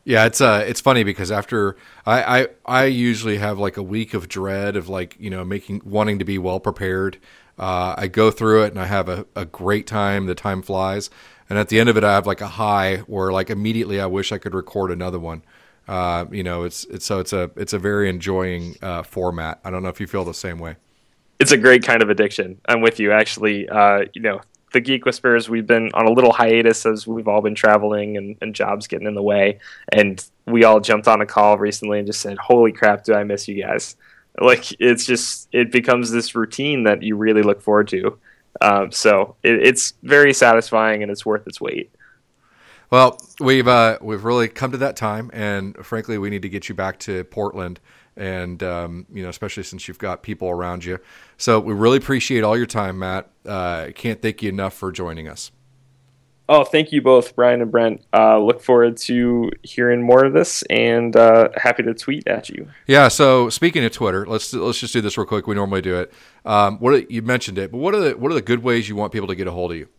Yeah, it's uh, it's funny because after I, I I usually have like a week of dread of like you know making wanting to be well prepared Uh, I go through it and I have a, a great time. The time flies, and at the end of it, I have like a high where like immediately I wish I could record another one. Uh, you know, it's it's so it's a it's a very enjoying uh, format. I don't know if you feel the same way. It's a great kind of addiction. I'm with you, actually. Uh, you know, the Geek Whisperers, we've been on a little hiatus as we've all been traveling and, and jobs getting in the way. And we all jumped on a call recently and just said, "Holy crap, do I miss you guys!" Like it's just it becomes this routine that you really look forward to. Um, so it, it's very satisfying and it's worth its weight. Well, we've uh, we've really come to that time, and frankly, we need to get you back to Portland, and um, you know, especially since you've got people around you. So we really appreciate all your time, Matt. Uh, can't thank you enough for joining us. Oh, thank you both, Brian and Brent. Uh, look forward to hearing more of this, and uh, happy to tweet at you. Yeah. So speaking of Twitter, let's let's just do this real quick. We normally do it. Um, what are, you mentioned it, but what are the what are the good ways you want people to get a hold of you?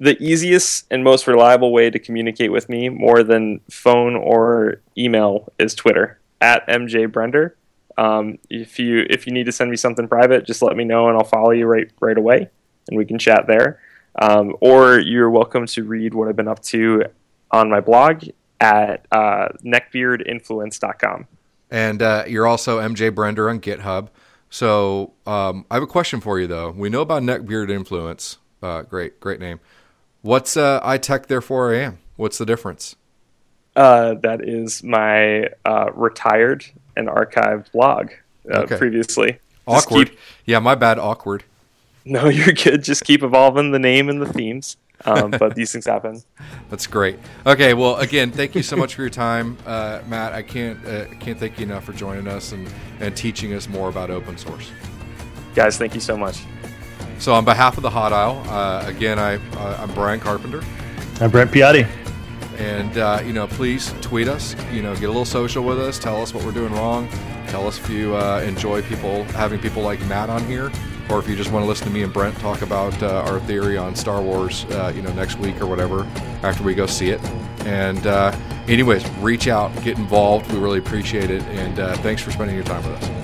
The easiest and most reliable way to communicate with me, more than phone or email, is Twitter at MJ Brender. Um, if you if you need to send me something private, just let me know, and I'll follow you right right away, and we can chat there. Um, or you're welcome to read what I've been up to on my blog at uh, neckbeardinfluence.com. And uh, you're also MJ Brender on GitHub. So um, I have a question for you, though. We know about Neckbeard Influence. Uh, great, great name. What's uh, iTech Therefore I Am? What's the difference? Uh, that is my uh, retired and archived blog uh, okay. previously. Awkward. Keep... Yeah, my bad. Awkward. No, you're good. Just keep evolving the name and the themes. Um, but these things happen. That's great. Okay, well, again, thank you so much for your time, uh, Matt. I can't uh, can't thank you enough for joining us and, and teaching us more about open source. Guys, thank you so much. So, on behalf of the Hot Aisle, uh, again, I uh, I'm Brian Carpenter. I'm Brent Piatti. And uh, you know, please tweet us. You know, get a little social with us. Tell us what we're doing wrong. Tell us if you uh, enjoy people having people like Matt on here or if you just want to listen to me and Brent talk about uh, our theory on Star Wars, uh, you know, next week or whatever after we go see it. And uh, anyways, reach out, get involved. We really appreciate it, and uh, thanks for spending your time with us.